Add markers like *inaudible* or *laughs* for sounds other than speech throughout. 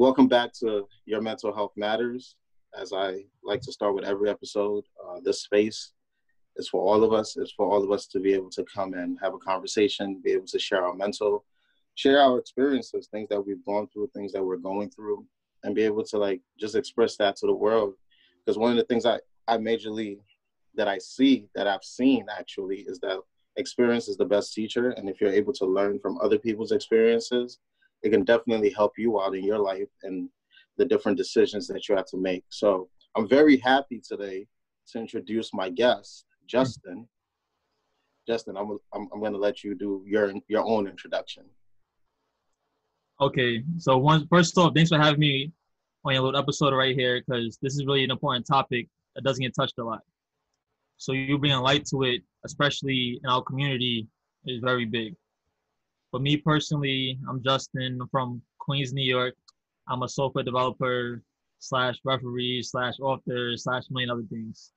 Welcome back to Your Mental Health Matters. As I like to start with every episode, uh, this space is for all of us. It's for all of us to be able to come and have a conversation, be able to share our mental, share our experiences, things that we've gone through, things that we're going through, and be able to like just express that to the world. Because one of the things I, I majorly that I see, that I've seen actually, is that experience is the best teacher. And if you're able to learn from other people's experiences, it can definitely help you out in your life and the different decisions that you have to make. So I'm very happy today to introduce my guest, Justin. Justin, I'm, I'm, I'm going to let you do your your own introduction. Okay, so one first off, thanks for having me on your little episode right here because this is really an important topic that doesn't get touched a lot. So you bringing light to it, especially in our community, is very big. But me personally, I'm Justin. I'm from Queens, New York. I'm a software developer slash referee slash author slash million other things.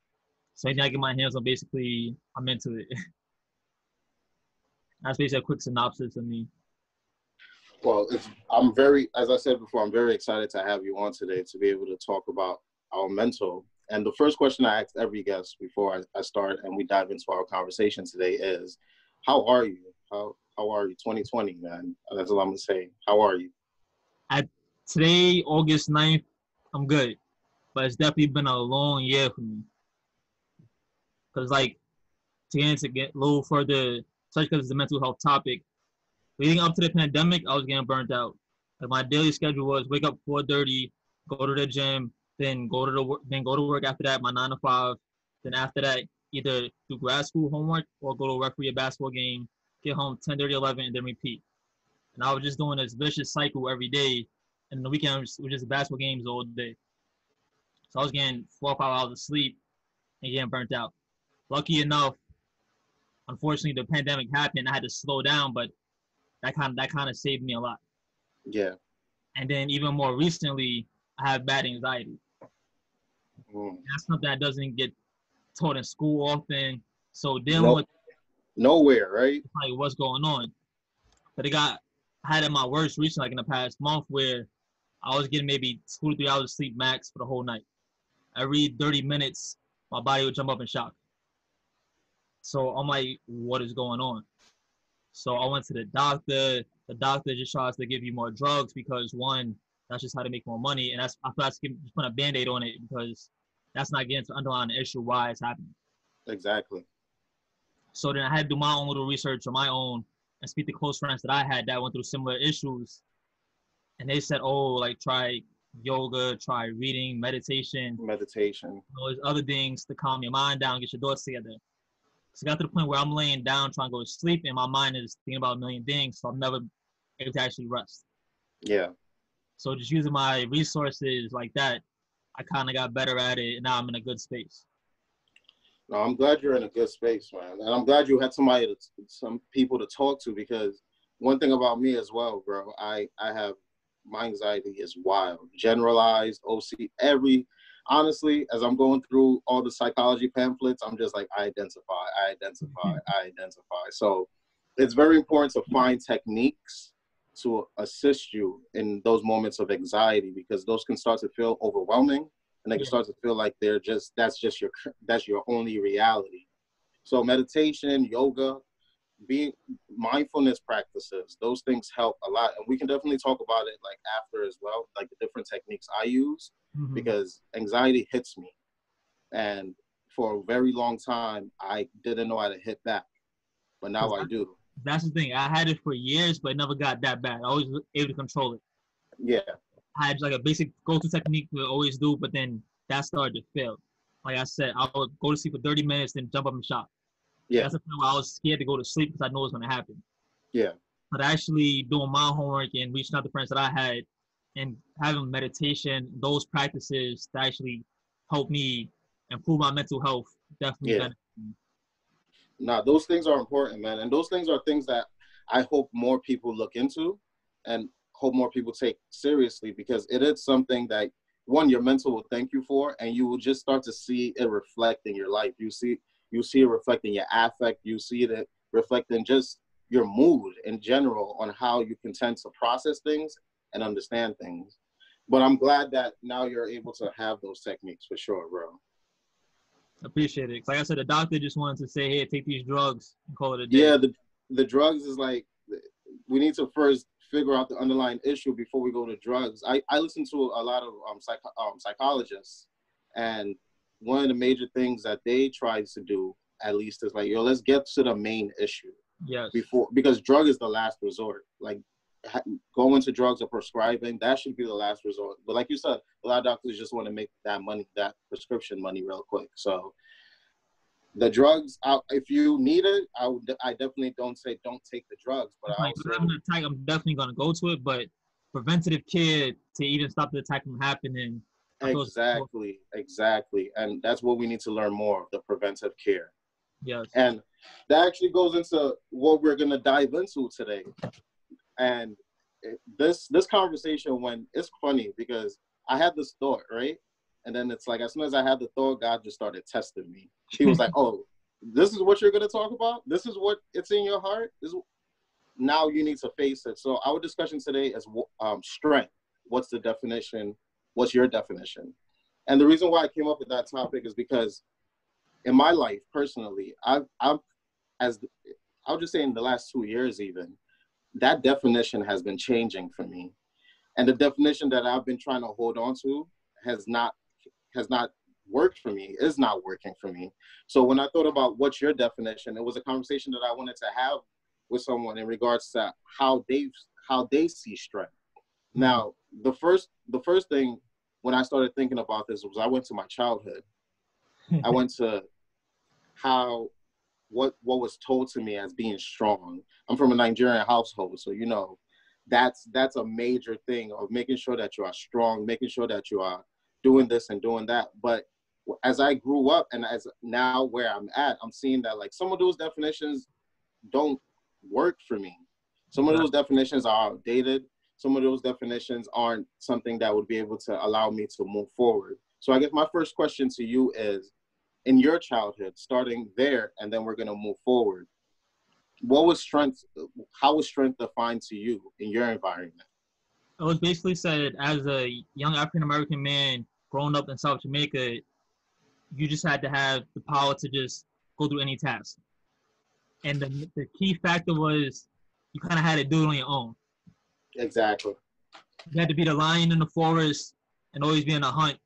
So anything I get my hands on, basically, I'm into it. *laughs* That's basically a quick synopsis of me. Well, I'm very, as I said before, I'm very excited to have you on today to be able to talk about our mental. And the first question I ask every guest before I, I start and we dive into our conversation today is, how are you? How how are you? 2020, man. That's all I'm gonna say. How are you? At today, August 9th, I'm good. But it's definitely been a long year for me. Cause like to get get a little further, especially because it's a mental health topic. Leading up to the pandemic, I was getting burnt out. Like my daily schedule was wake up 4:30, go to the gym, then go to the work, then go to work after that, my nine to five. Then after that, either do grad school homework or go to referee a basketball game, get home 10, 30, 11, and then repeat. And I was just doing this vicious cycle every day. And the weekend was just basketball games all day. So I was getting four or five hours of sleep and getting burnt out. Lucky enough, unfortunately, the pandemic happened. I had to slow down, but that kind of, that kind of saved me a lot. Yeah. And then even more recently, I have bad anxiety. Mm. That's something that doesn't get taught in school often. So dealing nope. with nowhere, right? Like what's going on. But it got I had in my worst recently, like in the past month, where I was getting maybe two to three hours of sleep max for the whole night. Every 30 minutes, my body would jump up in shock. So I'm like, what is going on? So I went to the doctor. The doctor just tries to give you more drugs because one, that's just how to make more money, and that's I feel like just put a band-aid on it because that's not getting to underlying the issue why it's happening. Exactly. So then I had to do my own little research on my own and speak to close friends that I had that went through similar issues. And they said, oh, like try yoga, try reading, meditation, meditation, all these other things to calm your mind down, get your thoughts together. So I got to the point where I'm laying down trying to go to sleep, and my mind is thinking about a million things, so I'm never able to actually rest. Yeah. So just using my resources like that, I kind of got better at it, and now I'm in a good space. No, I'm glad you're in a good space, man, and I'm glad you had somebody, to, some people to talk to because one thing about me as well, bro, I I have my anxiety is wild, generalized, OC, every. Honestly, as I'm going through all the psychology pamphlets, I'm just like, I identify, I identify. *laughs* I identify. So it's very important to find techniques to assist you in those moments of anxiety because those can start to feel overwhelming and they can start to feel like they're just that's just your that's your only reality. So meditation yoga being mindfulness practices those things help a lot. And we can definitely talk about it like after as well like the different techniques i use mm-hmm. because anxiety hits me. And for a very long time i didn't know how to hit back but now i do. that's the thing. I had it for years but never got that bad. I was able to control it. Yeah I had like a basic go-to technique we always do, but then that started to fail. Like I said, I would go to sleep for 30 minutes, then jump up and shop. Yeah. That's the point where I was scared to go to sleep because I know what's going to happen. Yeah. But actually doing my homework and reaching out to friends that I had and having meditation, those practices that actually help me improve my mental health definitely yeah. Nah, those things are important, man. And those things are things that I hope more people look into. And hope more people take seriously because it is something that one your mental will thank you for and you will just start to see it reflect in your life you see you see it reflecting your affect you see it reflecting just your mood in general on how you can tend to process things and understand things but I'm glad that now you're able to have those techniques for sure, bro. Appreciate it. Like I said, the doctor just wanted to say, "Hey, take these drugs and call it a day." Yeah, the the drugs is like we need to first figure out the underlying issue before we go to drugs. I, I listen to a lot of um, psych, um, psychologists, and one of the major things that they try to do, at least, is like, yo, let's get to the main issue. Yes. Before, because drug is the last resort. Like ha- going to drugs or prescribing, that should be the last resort. But like you said, a lot of doctors just want to make that money, that prescription money, real quick. So the drugs, I, if you need it, I would, I definitely don't say don't take the drugs. But like I'm, attack, I'm definitely gonna go to it, but preventative care to even stop the attack from happening. Exactly, exactly, and that's what we need to learn more of the preventive care. Yes. And that actually goes into what we're going to dive into today. And this this conversation when it's funny because I had this thought, right? And then it's like as soon as I had the thought, God just started testing me. He was like, *laughs* "Oh, this is what you're going to talk about. This is what it's in your heart. This is, now you need to face it." So our discussion today is um, strength. What's the definition? What's your definition? And the reason why I came up with that topic is because in my life personally, I've, I've as I'll just say in the last two years, even that definition has been changing for me, and the definition that I've been trying to hold on to has not has not worked for me. Is not working for me. So when I thought about what's your definition, it was a conversation that I wanted to have with someone in regards to how they how they see strength. Now, the first the first thing when I started thinking about this was I went to my childhood. I *laughs* went to how what what was told to me as being strong. I'm from a Nigerian household, so you know that's that's a major thing of making sure that you are strong, making sure that you are doing this and doing that. But as I grew up and as now where I'm at, I'm seeing that like some of those definitions don't work for me. Some of those definitions are outdated. Some of those definitions aren't something that would be able to allow me to move forward. So I guess my first question to you is in your childhood, starting there, and then we're gonna move forward. What was strength? How was strength defined to you in your environment? It was basically said as a young African American man growing up in South Jamaica, you just had to have the power to just go through any task. And the, the key factor was you kind of had to do it on your own. Exactly. You had to be the lion in the forest and always be on a hunt.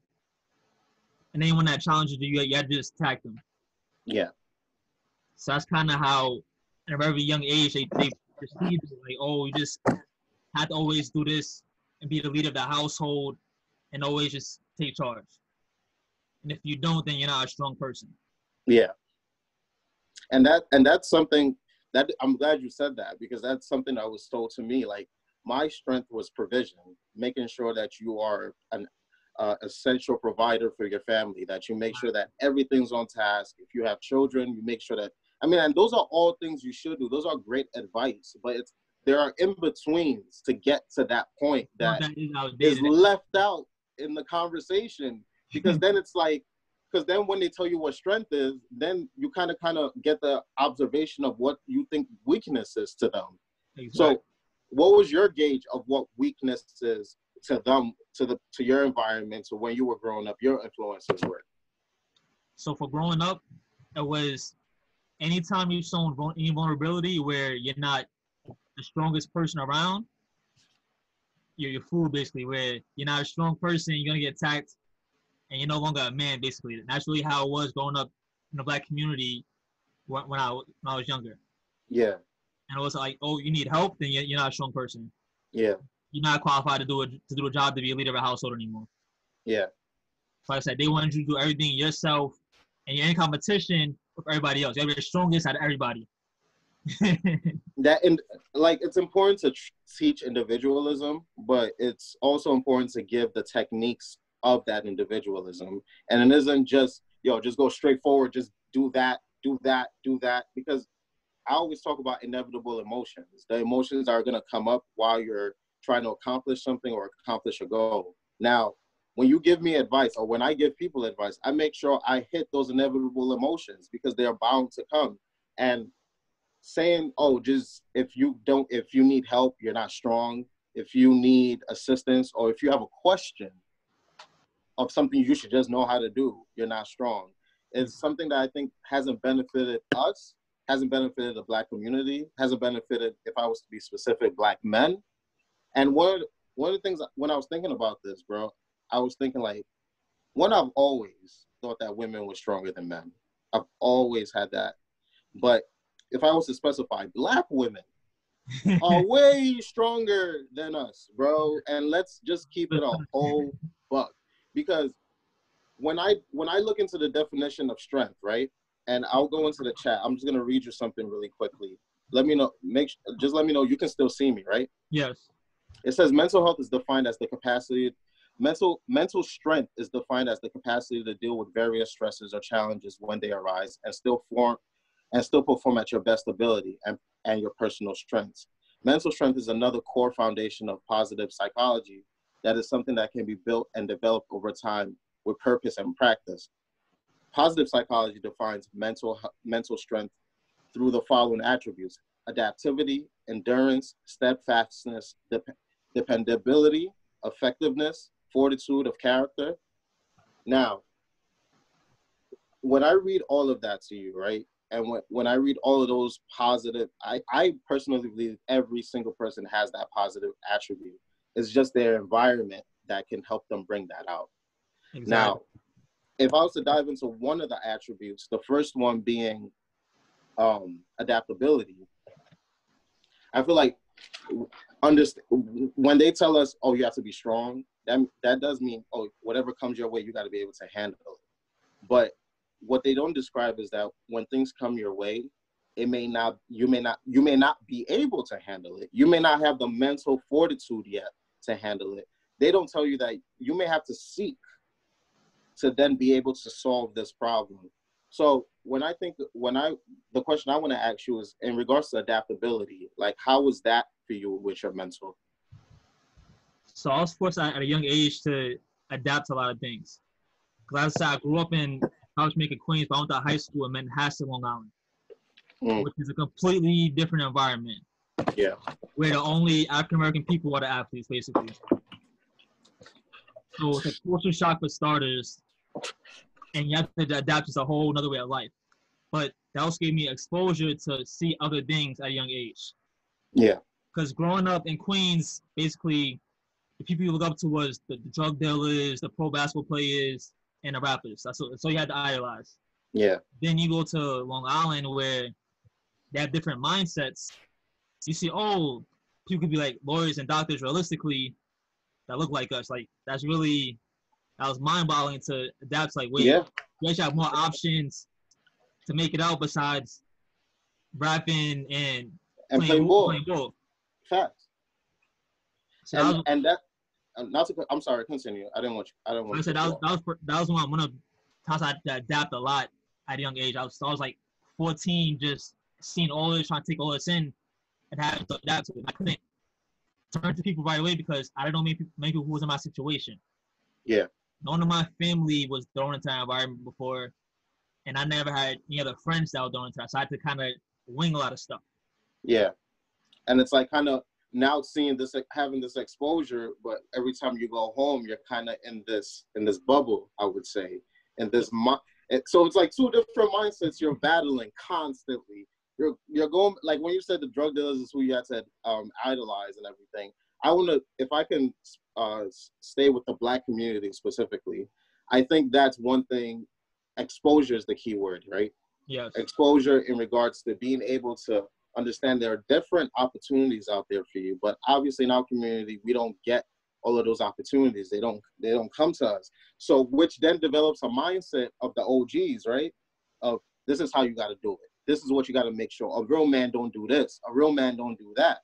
And anyone that challenges you, you had to just attack them. Yeah. So that's kind of how, at a very young age, they, they perceived it like, oh, you just had to always do this and be the leader of the household and always just take charge. And if you don't, then you're not a strong person. Yeah. And that and that's something that I'm glad you said that because that's something that was told to me. Like my strength was provision, making sure that you are an uh, essential provider for your family, that you make sure that everything's on task. If you have children, you make sure that I mean, and those are all things you should do. Those are great advice, but it's there are in betweens to get to that point that is left out in the conversation because then it's like because then when they tell you what strength is then you kind of kind of get the observation of what you think weakness is to them Exactly. so what was your gauge of what weakness is to them to the to your environment to when you were growing up your influences were So for growing up, it was anytime you shown any vulnerability where you're not the strongest person around, you're your fool basically. Where you're not a strong person, you're gonna get attacked, and you're no longer a man basically. And that's really how it was growing up in the black community when, when I was- when I was younger. yeah And it was like, oh, you need help, then you're, not a strong person. yeah You're not qualified to do a to do a job to be a leader of a household anymore. yeah So like I said, they wanted you to do everything yourself, and you're in competition with everybody else. You're the strongest out of everybody. *laughs* that and like it's important to tr- teach individualism but it's also important to give the techniques of that individualism. And it isn't just yo just go straight forward just do that do that do that. Because i always talk about inevitable emotions. The emotions are to come up while you're trying to accomplish something or accomplish a goal. Now when you give me advice or when i give people advice i make sure i hit those inevitable emotions because they're bound to come. And saying, "Oh, just if you don't, if you need help, you're not strong. if you need assistance or if you have a question of something you should just know how to do, you're not strong. It's something that I think hasn't benefited us, hasn't benefited the black community, hasn't benefited, if I was to be specific, black men. And one one of the things when I was thinking about this, bro, I was thinking like, one, I've always thought that women were stronger than men. I've always had that. But if I was to specify, black women are *laughs* way stronger than us, bro. And let's just keep it a whole *laughs* buck. Because when I when I look into the definition of strength, right? And I'll go into the chat. I'm just gonna read you something really quickly. Let me know. Make just let me know you can still see me, right? Yes. It says mental health is defined as the capacity mental mental strength is defined as the capacity to deal with various stresses or challenges when they arise and still form and still perform at your best ability and, and your personal strengths. Mental strength is another core foundation of positive psychology that is something that can be built and developed over time with purpose and practice. Positive psychology defines mental mental strength through the following attributes: adaptivity, endurance, steadfastness, dep- dependability, effectiveness, fortitude of character. Now, when I read all of that to you, right? And when, when I read all of those positive, I, I personally believe every single person has that positive attribute. It's just their environment that can help them bring that out. Exactly. Now, if I was to dive into one of the attributes, the first one being um, adaptability, I feel like understand when they tell us, "Oh, you have to be strong," that that does mean, "Oh, whatever comes your way, you got to be able to handle it." But what they don't describe is that when things come your way, it may not you may not you may not be able to handle it. You may not have the mental fortitude yet to handle it. They don't tell you that you may have to seek to then be able to solve this problem. So when I think when I the question I want to ask you is in regards to adaptability, like how was that for you with your mental? So I was forced at a young age to adapt to a lot of things. Cause I said I grew up in Jamaica Queens, but I went to high school in Manhasset, Long Island, mm. which is a completely different environment. Yeah. Where the only African American people are the athletes, basically. So it's a culture shock for starters, and you have to adapt to a whole another way of life. But that also gave me exposure to see other things at a young age. Yeah. Because growing up in Queens, basically, the people you look up to was the, the drug dealers, the pro basketball players, and the rappers. That's what, so you had to idolize. Yeah. Then you go to Long Island where they have different mindsets. You see, oh, people could be like lawyers and doctors realistically that look like us. Like that's really that was mind boggling to adapt. Like, wait, yeah. you actually have more options to make it out besides rapping and, and playing, ball. Playing ball. Facts. So and, was, and that uh, not to. I'm sorry. Continue. I didn't want you. I didn't want. I said that was, that was that was one of times I adapt a lot at a young age. I was I was like 14, just seeing all this, trying to take all this in, and having to adapt to it. I couldn't turn to people right away because I don't know many people, many people who was in my situation. Yeah. None of my family was thrown into that environment before, and I never had any other friends that were thrown into that. So I had to kind of wing a lot of stuff. Yeah, and it's like kind of now seeing this having this exposure but every time you go home you're kind of in this in this bubble i would say and this so it's like two different mindsets you're battling constantly you're you're going like when you said the drug dealers is who you had to um, idolize and everything i want to if i can uh, stay with the black community specifically i think that's one thing exposure is the key word right yes exposure in regards to being able to understand there are different opportunities out there for you. But obviously in our community, we don't get all of those opportunities. They don't they don't come to us. So which then develops a mindset of the OGs, right? Of this is how you gotta do it. This is what you gotta make sure. A real man don't do this. A real man don't do that.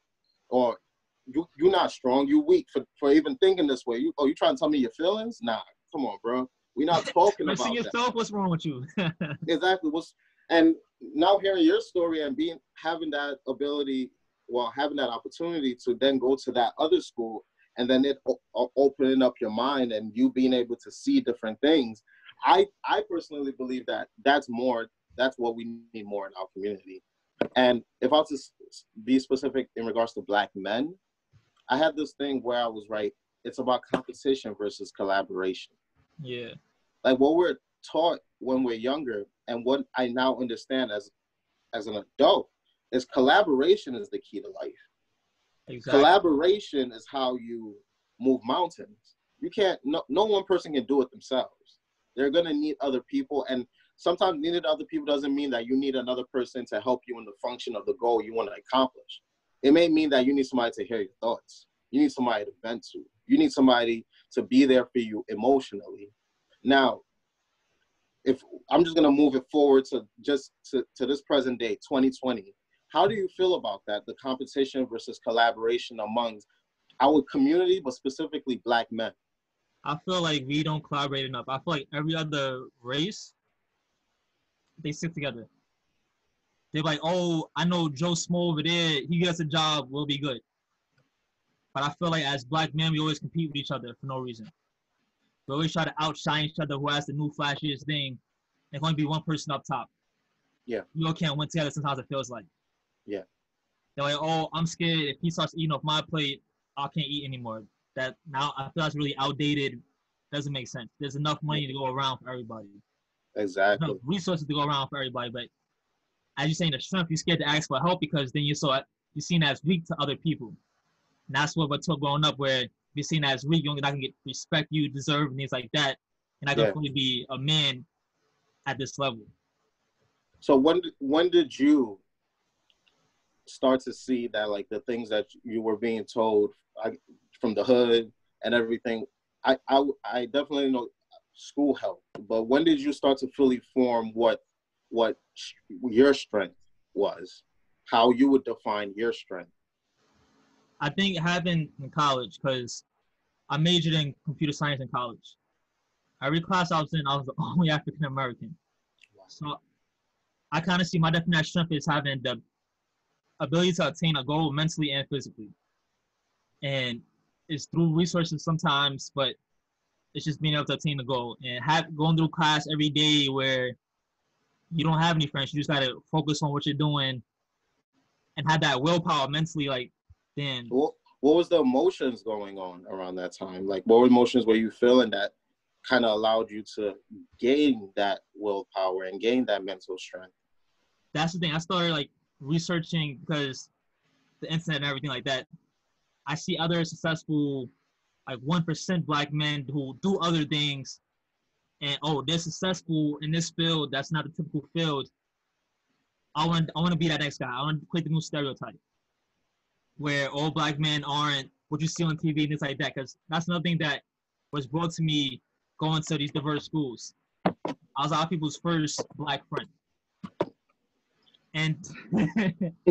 Or you you're not strong, you weak for, for even thinking this way. You oh you trying to tell me your feelings? Nah, come on, bro. We're not *laughs* talking about see yourself, that. what's wrong with you? *laughs* exactly. What's and now hearing your story and being having that ability well having that opportunity to then go to that other school and then it o- opening up your mind and you being able to see different things i i personally believe that that's more that's what we need more in our community and if i was to be specific in regards to black men I had this thing where I was right. It's about competition versus collaboration. Yeah. Like what we're taught when we're younger, and what I now understand as as an adult is collaboration is the key to life. Exactly. Collaboration is how you move mountains. You can't. No, no one person can do it themselves. They're gonna need other people, and sometimes needing other people doesn't mean that you need another person to help you in the function of the goal you want to accomplish. It may mean that you need somebody to hear your thoughts. You need somebody to vent to. You need somebody to be there for you emotionally. Now, if I'm just gonna move it forward to just to, to this present day, 2020, how do you feel about that? The competition versus collaboration amongst our community, but specifically black men. I feel like we don't collaborate enough. I feel like every other race, they sit together. They're like, oh, I know Joe Small over there. He gets a job, we'll be good. But I feel like as black men, we always compete with each other for no reason. We always try to outshine each other who has the new flashiest thing. There's going to be one person up top. Yeah. You all can't win together sometimes it feels like. Yeah. They're like, oh, I'm scared if he starts eating off my plate, I can't eat anymore. That now I feel that's really outdated. Doesn't make sense. There's enough money to go around for everybody. Exactly. resources to go around for everybody, but as you're saying, the strength, you're scared to ask for help because then you're so you're seen as weak to other people. And that's what we're taught growing up, where you're seen as weak, you're not gonna get respect you deserve and things like that. And I can yeah. fully be a man at this level. So when when did you start to see that like the things that you were being told from the hood and everything I, I i definitely know school helped but when did you start to fully form what what your strength was? How you would define your strength? I think happened in college because i majored in computer science in college. Every class i was in i was the *laughs* only african american. So i kind of see my definition of strength is having the ability to attain a goal mentally and physically. And it's through resources sometimes, but it's just being able to attain the goal and have going through class every day where you don't have any friends. You just gotta focus on what you're doing and have that willpower mentally. Like, then. What, what was the emotions going on around that time? Like, what emotions were you feeling that kind of allowed you to gain that willpower and gain that mental strength? That's the thing. I started like researching because the internet and everything like that, I see other successful, like one percent black men who do other things, and oh, they're successful in this field. That's not the typical field. I want, I want to be that next guy. I want to create the new stereotype, where all black men aren't what you see on TV and things like that. Because that's another thing that was brought to me going to these diverse schools. I was our people's first black friend and *laughs* *laughs*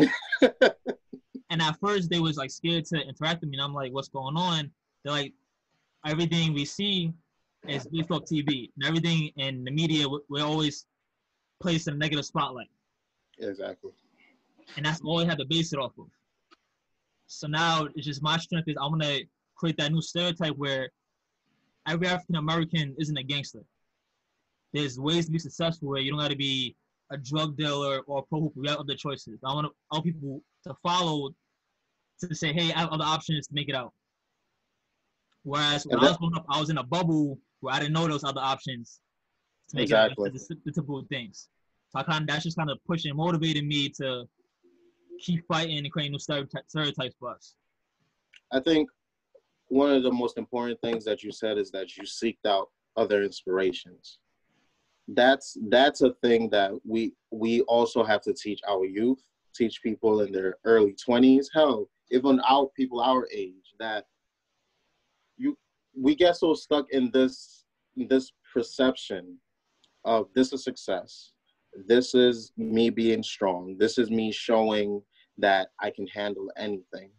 and at first they was like scared to interact with me. And I'm like, what's going on? They're like, everything we see is based off TV, and everything in the media we're always placed in a negative spotlight. Exactly. And that's all I had to base it off of. So now it's just my strength is I'm gonna create that new stereotype where every African American isn't a gangster. There's ways to be successful where you don't gotta be a drug dealer or a pro hooper. We have other choices. I want to all people to follow to say, hey, I have other options to make it out. Whereas when I was growing up, I was in a bubble where I didn't know those other options to make exactly. it. The, the typical things. So I kind of, that's just kind of pushing and motivated me to keep fighting and creating new stereotypes for us. I think one of the most important things that you said is that you seeked out other inspirations that's that's a thing that we we also have to teach our youth teach people in their early 20s hell even our people our age that we get so stuck in this this perception of this is success this is me being strong this is me showing that i can handle anything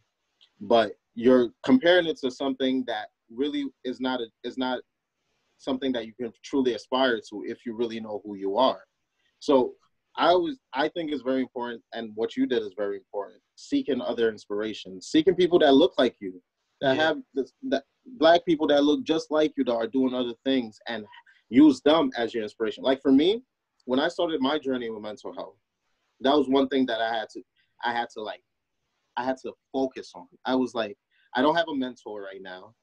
but you're comparing it to something that really is not a, is not something that you can truly aspire to if you really know who you are. So I always I think it's very important, and what you did is very important. Seeking other inspirations, seeking people that look like you, that yeah. have this, that black people that look just like you that are doing other things, and use them as your inspiration. Like for me, when I started my journey with mental health, that was one thing that I had to I had to like I had to focus on. I was like I don't have a mentor right now,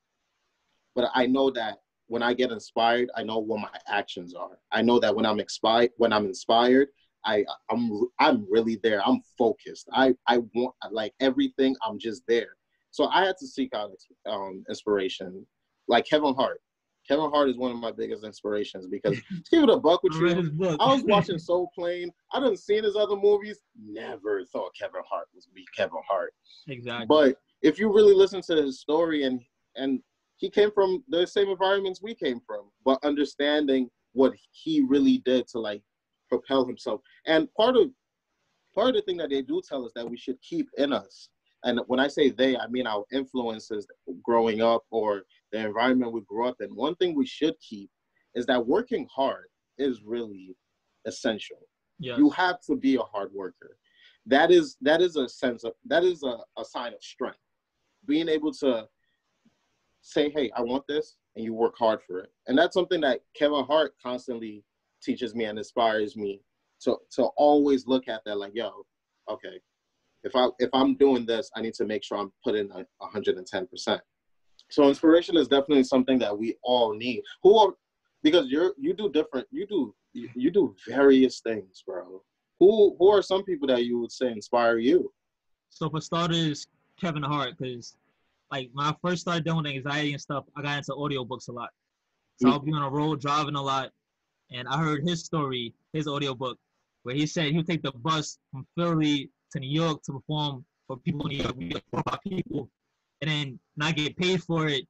but I know that when I get inspired, I know what my actions are. I know that when I'm inspired, when I'm inspired, I I'm I'm really there. I'm focused. I I want like everything. I'm just there. So I had to seek out um, inspiration, like Kevin Hart. Kevin Hart is one of my biggest inspirations because *laughs* give it a buck with you. I was watching *laughs* Soul Plane. I didn't see his other movies. Never thought Kevin Hart was be Kevin Hart. Exactly. But if you really listen to his story and and he came from the same environments we came from, but understanding what he really did to like propel himself. And part of part of the thing that they do tell us that we should keep in us. And when I say they, I mean our influences growing up or the environment we grew up in. One thing we should keep is that working hard is really essential. Yes. You have to be a hard worker. That is that is a sense of that is a, a sign of strength. Being able to say, hey, I want this, and you work hard for it. And that's something that Kevin Hart constantly teaches me and inspires me to to always look at that like, yo, okay, if I if I'm doing this, I need to make sure I'm putting a 110 percent. So inspiration is definitely something that we all need. Who are because you're you do different you do you, do various things, bro. Who who are some people that you would say inspire you? So for starters, Kevin Hart, because like when I first started dealing with anxiety and stuff, I got into audiobooks a lot. So I'll be on a road driving a lot, and I heard his story, his audiobook, where he said he would take the bus from Philly to New York to perform for people in New York, for my people, and then not get paid for it,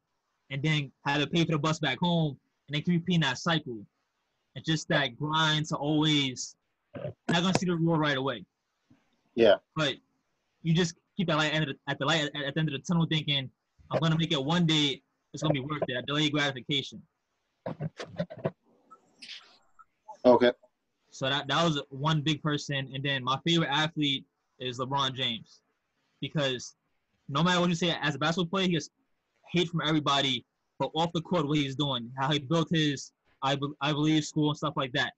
and then have to pay for the bus back home, and then keep repeating that cycle. And just that grind to always not gonna see the reward right away. Yeah. But you just keep that light at the, at the light at, at the end of the tunnel, thinking I'm gonna make it one day. It's gonna be worth it. I Delayed gratification. Okay. So that that was one big person, and then my favorite athlete is LeBron James, because no matter what you say as a basketball player, he gets hate from everybody, but off the court, what he's doing, how he built his I, be- I believe school and stuff like that.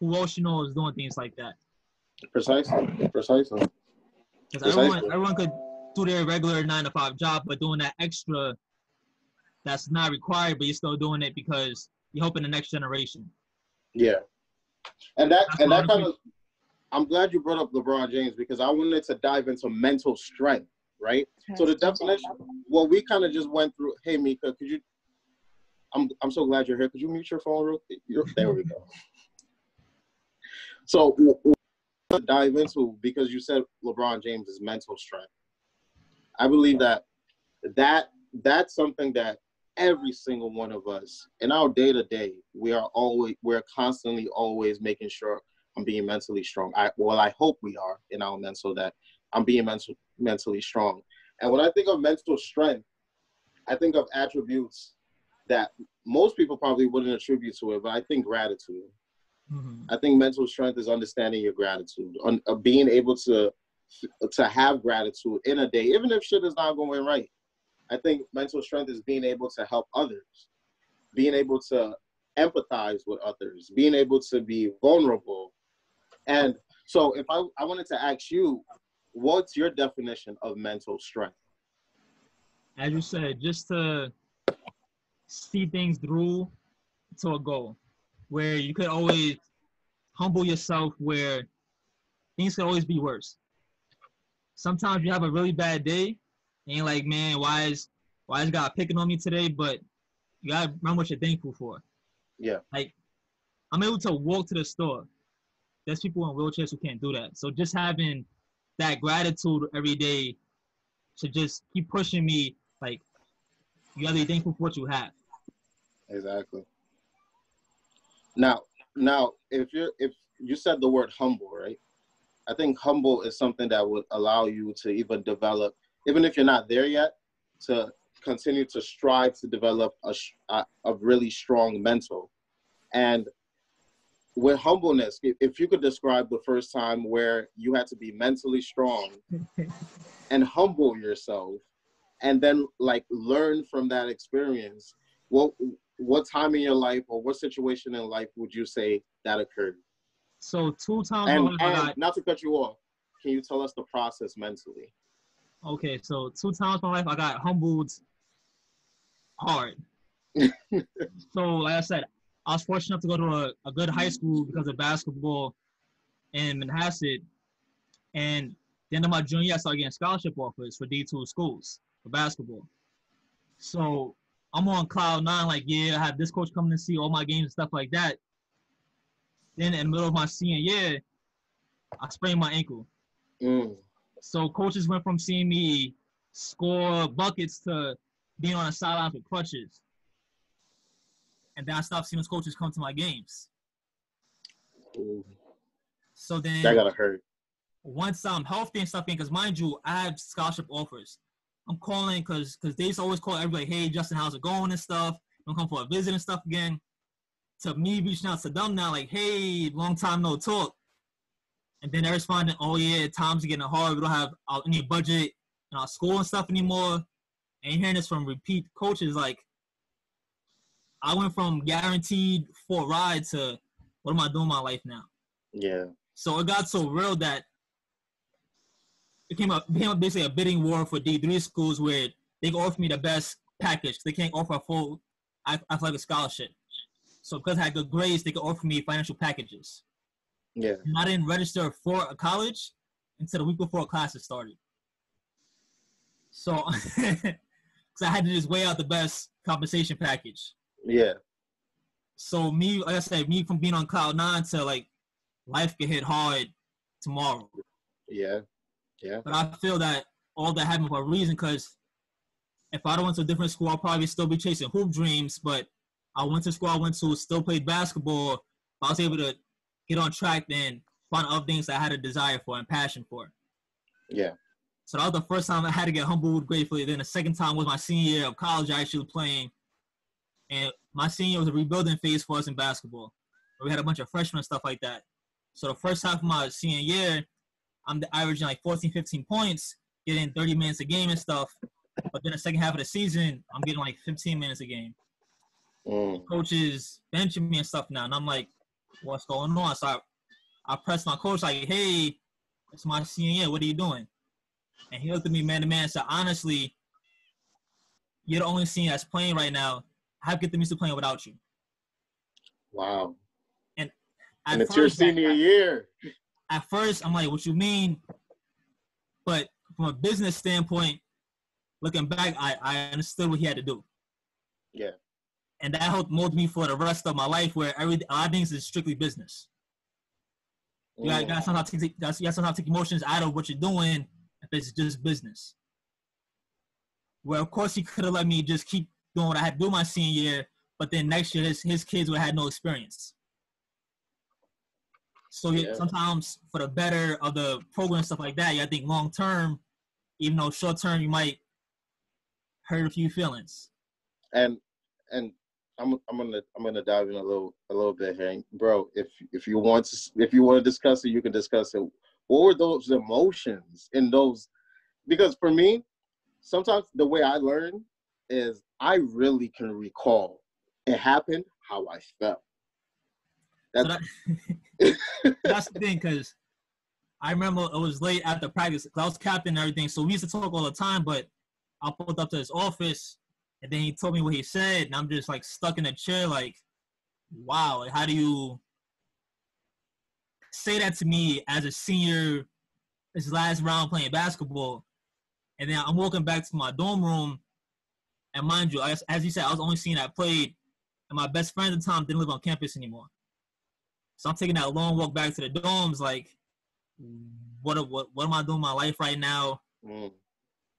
Who else you know is doing things like that? Precisely. Precisely. Because everyone everyone could do their regular nine to five job, but doing that extra that's not required, but you're still doing it because you're helping the next generation. Yeah. And that That's and that kind of I'm glad you brought up LeBron James because I wanted to dive into mental strength, right? So the definition well we kind of just went through hey Mika, could you I'm I'm so glad you're here. Could you mute your phone real quick? There we go. So dive into because you said LeBron James is mental strength. I believe that that that's something that every single one of us in our day to day we are always we're constantly always making sure I'm being mentally strong. I well I hope we are in our mental that I'm being mental, mentally strong. And when I think of mental strength, I think of attributes that most people probably wouldn't attribute to it, but I think gratitude. Mm-hmm. I think mental strength is understanding your gratitude, on uh, being able to to have gratitude in a day, even if shit is not going right. I think mental strength is being able to help others, being able to empathize with others, being able to be vulnerable. And so, if I, I wanted to ask you, what's your definition of mental strength? As you said, just to see things through to a goal where you could always humble yourself where things could always be worse. Sometimes you have a really bad day and you're like, man, why is why is God picking on me today? But you gotta remember what you're thankful for. Yeah. Like I'm able to walk to the store. There's people in wheelchairs who can't do that. So just having that gratitude every day to just keep pushing me like you gotta be thankful for what you have. Exactly. Now, now, if you're if you said the word humble, right? I think humble is something that would allow you to even develop, even if you're not there yet, to continue to strive to develop a a, a really strong mental. And with humbleness, if, if you could describe the first time where you had to be mentally strong *laughs* and humble yourself, and then like learn from that experience, what what time in your life or what situation in life would you say that occurred? So two times And, my life I not to cut you off, can you tell us the process mentally? Okay, so two times in my life I got humbled hard. *laughs* so like I said, I was fortunate enough to go to a, a good high school because of basketball in Manhasset. And the end of my junior year, I started getting scholarship offers for D2 schools for basketball. So I'm on cloud nine, like, yeah, I have this coach coming to see all my games and stuff like that. Then in the middle of my senior year, I sprained my ankle. Mm. So coaches went from seeing me score buckets to being on the sidelines with crutches. And then I stopped seeing those coaches come to my games. Ooh. So then That gotta hurt. once I'm healthy and stuff, because mind you, I have scholarship offers. I'm calling because because they used to always call everybody, hey Justin, how's it going and stuff. Don't come for a visit and stuff again. To me reaching out to them now, like, hey, long time no talk. And then they're responding, oh yeah, times are getting hard. We don't have any budget in our school and stuff anymore. And hearing this from repeat coaches, like, I went from guaranteed for a ride to what am I doing in my life now? Yeah. So it got so real that it became a *laughs* became basically a bidding war for D three schools where they can offer me the best package. They can't offer a full i ath- athletic scholarship. So because I had good grades, they could offer me financial packages. Yeah. And I didn't register for a college until the week before classes started. So, *laughs* because I had to just weigh out the best compensation package. Yeah. So me, like I said, me from being on cloud nine to like life could hit hard tomorrow. Yeah. Yeah. But I feel that all that happened for a reason because if I'd went to a different school, I'd probably still be chasing hoop dreams. But I went to school I went to, still played basketball. I was able to get on track then find other things I had a desire for and passion for. Yeah. So that was the first time I had to get humbled gratefully. Then the second time was my senior year of college I actually was playing. And my senior was a rebuilding phase for us in basketball. We had a bunch of freshmen and stuff like that. So the first half of my senior year, I'm averaging like 14, 15 points, getting 30 minutes a game and stuff. But then the second half of the season, I'm getting like 15 minutes a game. Mm. Coaches benching me and stuff now. And I'm like, what's going on? So I, I pressed my coach like, hey, it's my senior year. What are you doing? And he looked at me man to man and said, honestly, you're the only senior that's playing right now. How get them used to playing without you? Wow. At And it's your senior year. at first I'm like, what you mean? But from a business standpoint, looking back, I, I understood what he had to do. Yeah. And that helped mold me for the rest of my life where every a lot of things is strictly business. You got, you Mm. got somehow take, you got somehow take emotions out of what you're doing if it's just business. Well, of course, he could have let me just keep doing what I had to do my senior year, but then next year his, his kids would have had no experience. So you- Yeah. sometimes for the better of the program stuff like that, yeah, I think long term, even though short term you might hurt a few feelings. and and I'm I'm gonna I'm gonna dive in a little a little bit here, bro. If if you want to if you want to discuss it, you can discuss it. What were those emotions in those? Because for me, sometimes the way I learn is I really can recall it happened how I felt. So That's that, *laughs* that's the thing, because I remember it was late after practice. I was captain and everything, so we used to talk all the time. But I pulled up to his office, and then he told me what he said, and I'm just like stuck in a chair, like, wow, like how do you say that to me as a senior, his last round playing basketball? And then I'm walking back to my dorm room, and mind you, as, as you said, I was only seeing I played, and my best friend at the time didn't live on campus anymore. So I'm taking that long walk back to the dorms, like, what what what am I doing in my life right now? mm,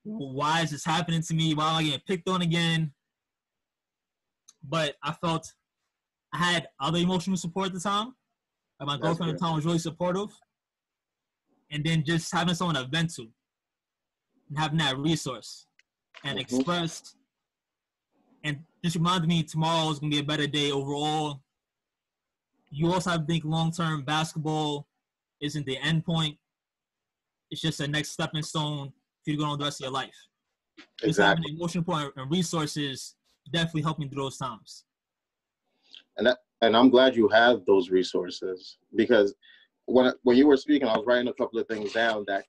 Why is this happening to me? Why am I getting picked on again? But I felt I had other emotional support at the time. Like my That's girlfriend at the time was really supportive. And then just having someone to vent to and having that resource and Mhm. express and just reminded me tomorrow is gonna be a better day overall. You also have to think long term basketball isn't the end point. It's just a next stepping stone for you to go on the rest of your life. Exactly. emotional point and resources definitely help me through those times. And that, and I'm glad you have those resources because when when you were speaking, I was writing a couple of things down that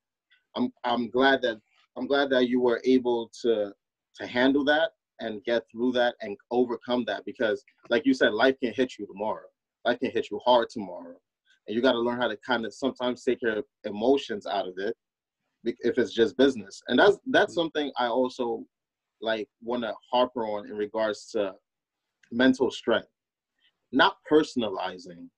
I'm I'm glad that I'm glad that you were able to to handle that and get through that and overcome that because like you said life can hit you tomorrow. Life can hit you hard tomorrow. And you got to learn how to kind of sometimes take your emotions out of it if it's just business. And that's that's mm-hmm. something i also like want to harper on in regards to mental strength. Not personalizing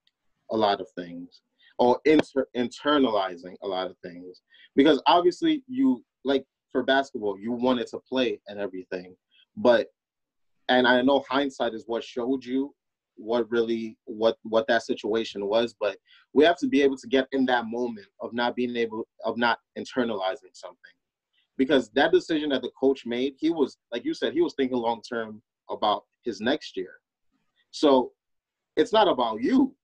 a lot of things or inter- internalizing a lot of things because obviously you like for basketball you wanted to play and everything but and I know hindsight is what showed you what really what what that situation was but we have to be able to get in that moment of not being able of not internalizing something. Because that decision that the coach made he was like you said he was thinking long term about his next year. So it's not about you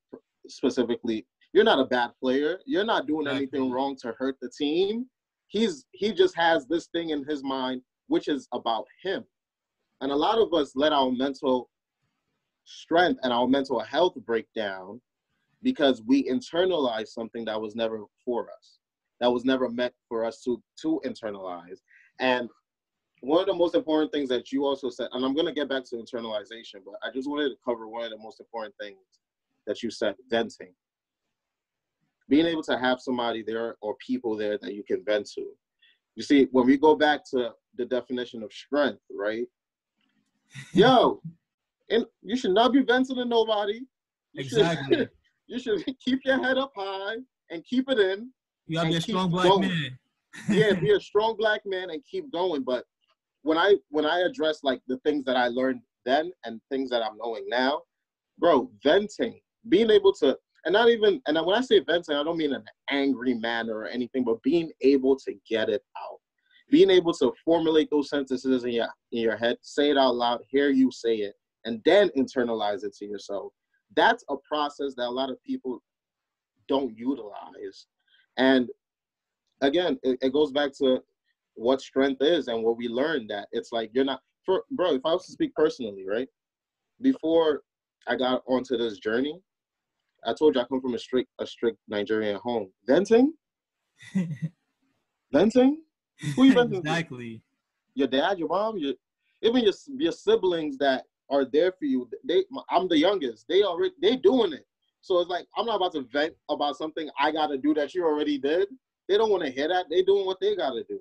specifically. You're not a bad player. You're not doing anything wrong to hurt the team. He's he just has this thing in his mind which is about him and a lot of us let our mental strength and our mental health break down because we internalize something that was never for us, that was never meant for us to, to internalize. And one of the most important things that you also said, and I'm going to get back to internalization, but I just wanted to cover one of the most important things that you said venting. Being able to have somebody there or people there that you can vent to. You see, when we go back to the definition of strength, right? Yo, and you should not be venting to nobody. You exactly. Should, *laughs* you should keep your head up high and keep it in. You gotta be a strong black going. man. yeah, *laughs* be a strong black man and keep going. But when I when I address like the things that I learned then and things that I'm knowing now, bro, venting, being able to and not even and when I say venting, I don't mean an angry manner or anything, but being able to get it out being able to formulate those sentences in your in your head, say it out loud, hear you say it, and then internalize it to yourself. That's a process that a lot of people don't utilize. And again, it, it goes back to what strength is and what we learned that it's like you're not for bro, if I was to speak personally, right? Before I got onto this journey, I told you I come from a strict a strict Nigerian home. Venting? *laughs* Venting? Who you *laughs* exactly. Your dad, your mom, your even your your siblings that are there for you. They, I'm the youngest. They already they doing it. So it's like I'm not about to vent about something I got to do that you already did. They don't want to hear that. They doing what they got to do.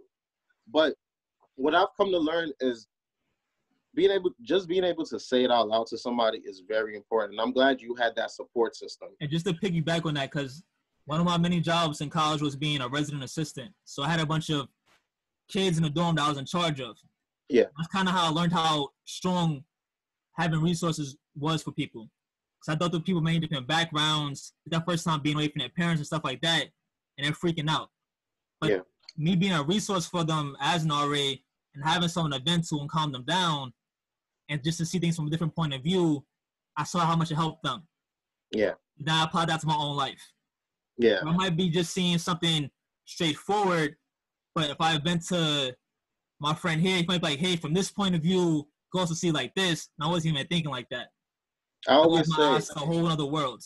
But what I've come to learn is being able just being able to say it out loud to somebody is very important. And I'm glad you had that support system. And just to piggyback on that, because one of my many jobs in college was being a resident assistant. So I had a bunch of kids in the dorm that I was in charge of. Yeah. That's kind of how I learned how strong having resources was for people. Because I thought through people many different backgrounds, that first time being away from their parents and stuff like that, and they're freaking out. But yeah. me being a resource for them as an RA and having someone to vent to and calm them down, and just to see things from a different point of view, I saw how much it helped them. Yeah. Now I apply that to my own life. Yeah. I might be just seeing something straightforward but if I've been to my friend here, he might be like, hey, from this point of view, go also see like this. And I wasn't even thinking like that. I always I say a whole other world.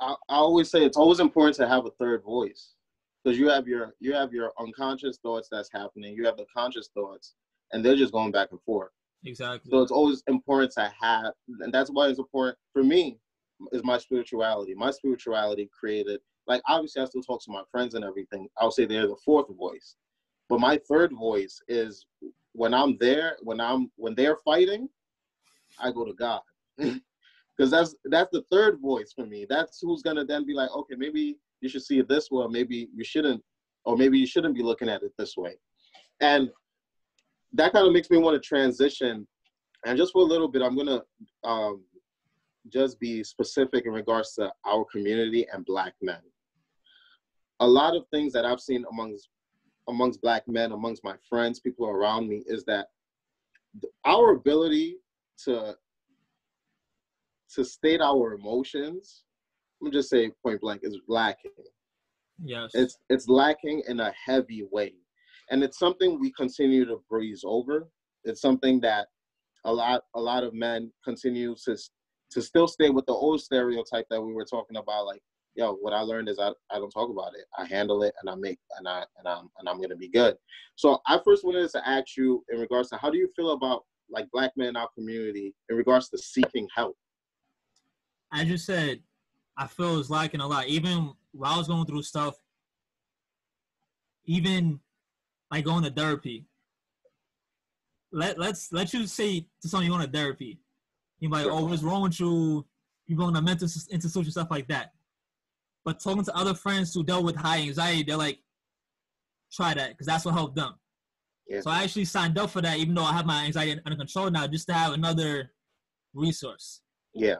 I, I always say it's always important to have a third voice because you have your you have your unconscious thoughts that's happening. You have the conscious thoughts, and they're just going back and forth. Exactly. So it's always important to have, and that's why it's important for me. Is my spirituality. My spirituality created like obviously I still talk to my friends and everything. I'll say they're the fourth voice. But my third voice is when I'm there, when I'm when they're fighting, I go to God. *laughs* Because that's that's the third voice for me. That's who's gonna then be like, okay, maybe you should see it this way, maybe you shouldn't, or maybe you shouldn't be looking at it this way. And that kind of makes me want to transition. And just for a little bit, I'm gonna um, just be specific in regards to our community and black men a lot of things that I've seen amongst amongst black men, amongst my friends, people around me, is that our ability to to state our emotions, let me just say point blank, is lacking. Yes. It's it's lacking in a heavy way. And it's something we continue to breeze over. It's something that a lot a lot of men continue to to still stay with the old stereotype that we were talking about, like yo, what I learned is I, I don't talk about it. I handle it and I make and I and I'm and I'm gonna be good. So I first wanted to ask you in regards to how do you feel about like black men in our community in regards to seeking help? I just said I feel it's lacking a lot. Even while I was going through stuff, even like going to therapy. Let let's let you say to someone you want to therapy. You're like, oh, what's wrong with you? You going to mental institution stuff like that. But talking to other friends who dealt with high anxiety, they're like, try that because that's what helped them. Yeah. So I actually signed up for that, even though I have my anxiety under control now, just to have another resource. Yeah.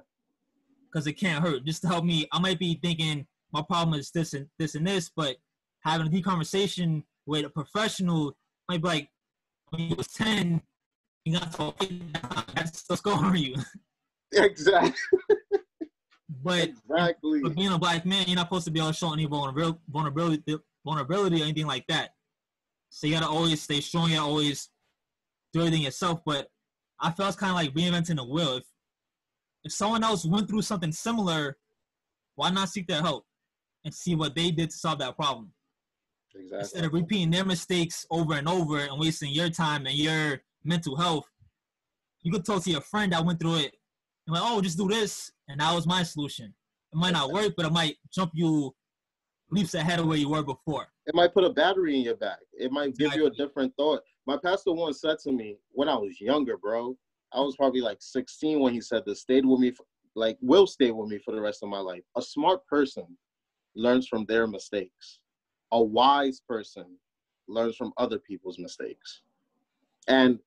Because it can't hurt. Just to help me. I might be thinking my problem is this and this and this, but having a deep conversation with a professional might be like, when you was 10, you got to that's what's going on you. Exactly. but exactly. But being a black man, you're not supposed to be able to show any vulnerability, vulnerability or anything like that. So you gotta always stay strong. You gotta always do everything yourself. But I felt it's kind of like reinventing the wheel. If if someone else went through something similar, why not seek their help and see what they did to solve that problem? Exactly. Instead of repeating their mistakes over and over and wasting your time and your mental health, you could talk to your friend that went through it and like, oh, just do this, and that was my solution. It might not work, but it might jump you leaps ahead of where you were before. It might put a battery in your back. It might give exactly. you a different thought. My pastor once said to me when I was younger, bro. I was probably like 16 when he said this. Stayed with me, for, like will stay with me for the rest of my life. A smart person learns from their mistakes. A wise person learns from other people's mistakes. And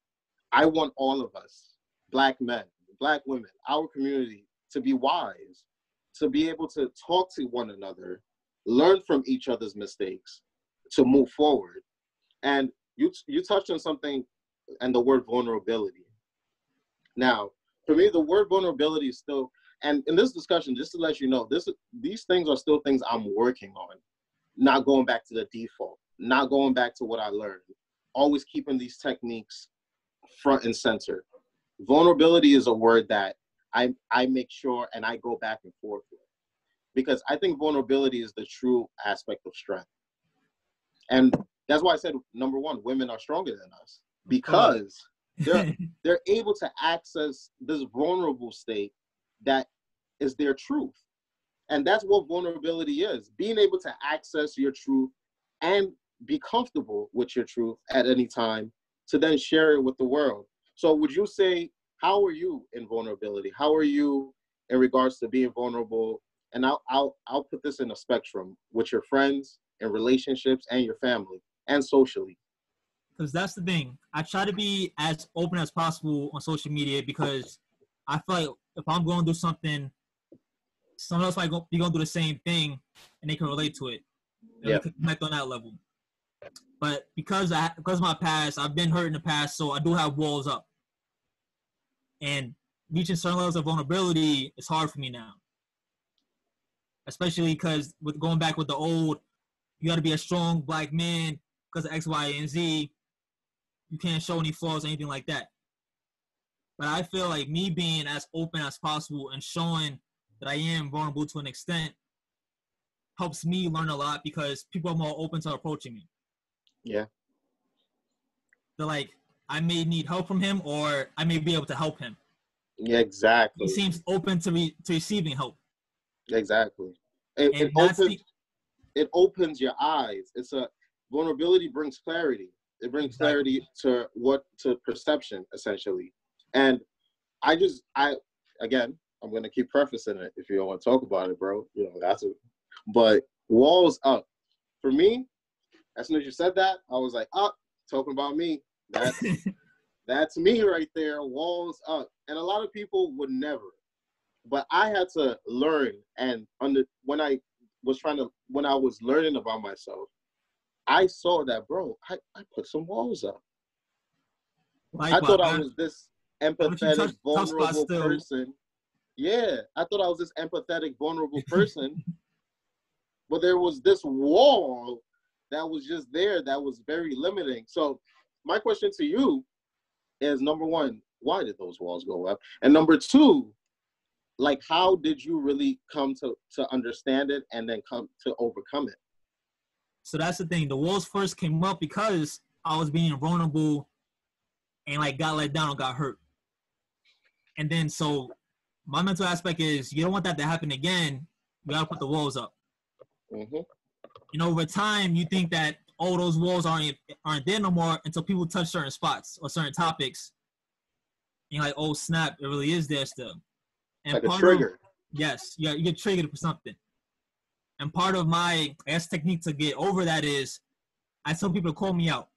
I want all of us, black men, black women, our community, to be wise, to be able to talk to one another learn from each other's mistakes to move forward. And you you touched on something and the word vulnerability. Now, for me, the word vulnerability is still and in this discussion, just to let you know, this these things are still things I'm working on. Not going back to the default, not going back to what I learned. Always keeping these techniques front and center. Vulnerability is a word that I I make sure and I go back and forth with because I think vulnerability is the true aspect of strength. And that's why I said number one, women are stronger than us because they're *laughs* they're able to access this vulnerable state that is their truth. And that's what vulnerability is being able to access your truth and be comfortable with your truth at any time to then share it with the world. So, would you say, how are you in vulnerability? How are you in regards to being vulnerable and I'll I'll I'll put this in a spectrum with your friends and relationships and your family and socially. Because that's the thing. I try to be as open as possible on social media because I feel like if I'm going through something, someone else might go, be going through the same thing and they can relate to it. Yeah. connect on that level. But because I because my past, I've been hurt in the past, so I do have walls up. And reaching certain levels of vulnerability is hard for me now especially because with going back with the old, you got to be a strong black man because of X, Y, and Z. You can't show any flaws or anything like that. But I feel like me being as open as possible and showing that I am vulnerable to an extent helps me learn a lot because people are more open to approaching me. Yeah. They're like, I may need help from him or I may be able to help him. Yeah, exactly. He seems open to re- to receiving help. Exactly. It, it opens the- it opens your eyes. It's a vulnerability brings clarity. It brings clarity to what to perception essentially. And I just I again I'm gonna keep prefacing it if you don't want to talk about it, bro. You know that's it. But walls up for me. As soon as you said that, I was like, up, oh, talking about me. That's *laughs* that's me right there. Walls up, and a lot of people would never but I had to learn and under when I was trying to when I was learning about myself, I saw that bro, I, I put some walls up. I thought I was this empathetic, touch, vulnerable person. Yeah, I thought I was this empathetic, vulnerable *laughs* person. but there was this wall that was just there that was very limiting. So my question to you is number one, why did those walls go up? And number two, like how did you really come to to understand it and then come to overcome it? So that's the thing. The walls first came up because I was being vulnerable and like got let down or got hurt. And then so my mental aspect is you don't want that to happen again. You gotta put the walls up. Mm-hmm. And over time, you think that oh those walls aren't aren't there no more until people touch certain spots or certain topics. And you're like, oh snap, it really is there still. And like a trigger. Of, yes, yeah, you get triggered for something. And part of my I guess technique to get over that is I tell people to call me out.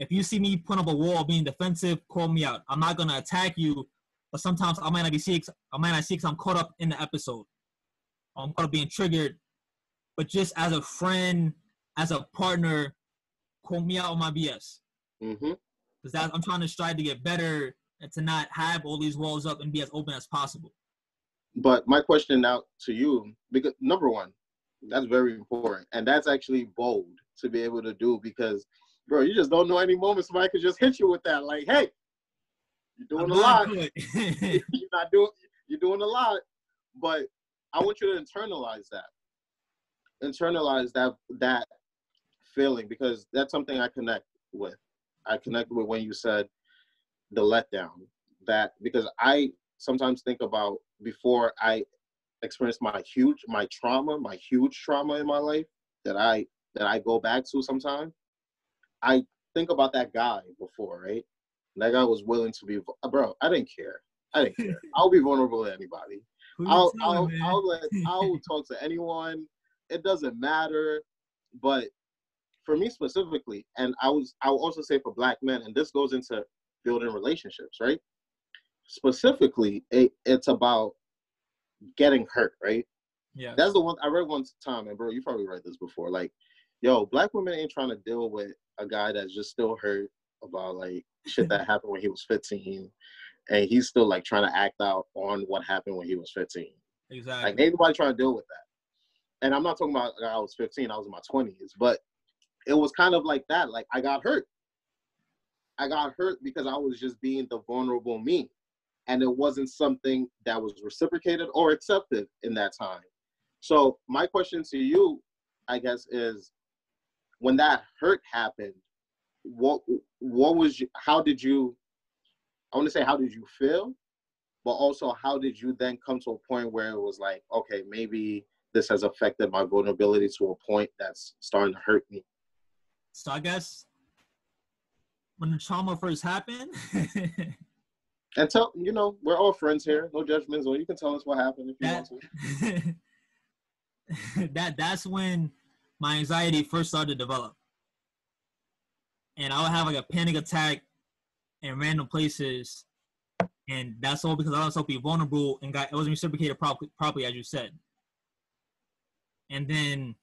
If you see me put up a wall being defensive, call me out. I'm not gonna attack you, but sometimes I might not be sick. I might not see because I'm caught up in the episode. I'm caught up being triggered. But just as a friend, as a partner, call me out on my BS. Mm-hmm. Because I'm trying to strive to get better and to not have all these walls up and be as open as possible. But my question now to you, because number one, that's very important, and that's actually bold to be able to do because, bro, you just don't know any moment somebody could just hit you with that, like, hey, you're doing I'm a lot. *laughs* you're not doing. You're doing a lot, but I want you to internalize that. Internalize that that feeling because that's something I connect with. I connect with when you said the letdown. That because I sometimes think about before I experienced my huge my trauma, my huge trauma in my life that I that I go back to sometimes. I think about that guy before, right? That guy was willing to be, uh, bro. I didn't care. I didn't care. *laughs* I'll be vulnerable to anybody. I'll, I'll, I'll let, I'll *laughs* talk to anyone. It doesn't matter. But for me specifically, and I was, I will also say for black men, and this goes into building relationships, right? Specifically, it, it's about getting hurt, right? Yeah. That's the one I read one time, and bro, you probably read this before. Like, yo, black women ain't trying to deal with a guy that's just still hurt about like shit that *laughs* happened when he was 15 and he's still like trying to act out on what happened when he was 15 exactly like anybody trying to deal with that and i'm not talking about i was 15 i was in my 20s but it was kind of like that like i got hurt. I got hurt because i was just being the vulnerable me and it wasn't something that was reciprocated or accepted in that time. So my question to you i guess is when that hurt happened what what was you, how did you I want to say how did you feel, but also how did you then come to a point where it was like, okay, maybe this has affected my vulnerability to a point that's starting to hurt me. So I guess when the trauma first happened. *laughs* and tell you know we're all friends here, no judgments. Or you can tell us what happened if you that, want to. *laughs* that that's when my anxiety first started to develop and I would have like a panic attack in random places, and that's all because I was so be vulnerable and got it wasn't reciprocated properly, properly as you said. And then,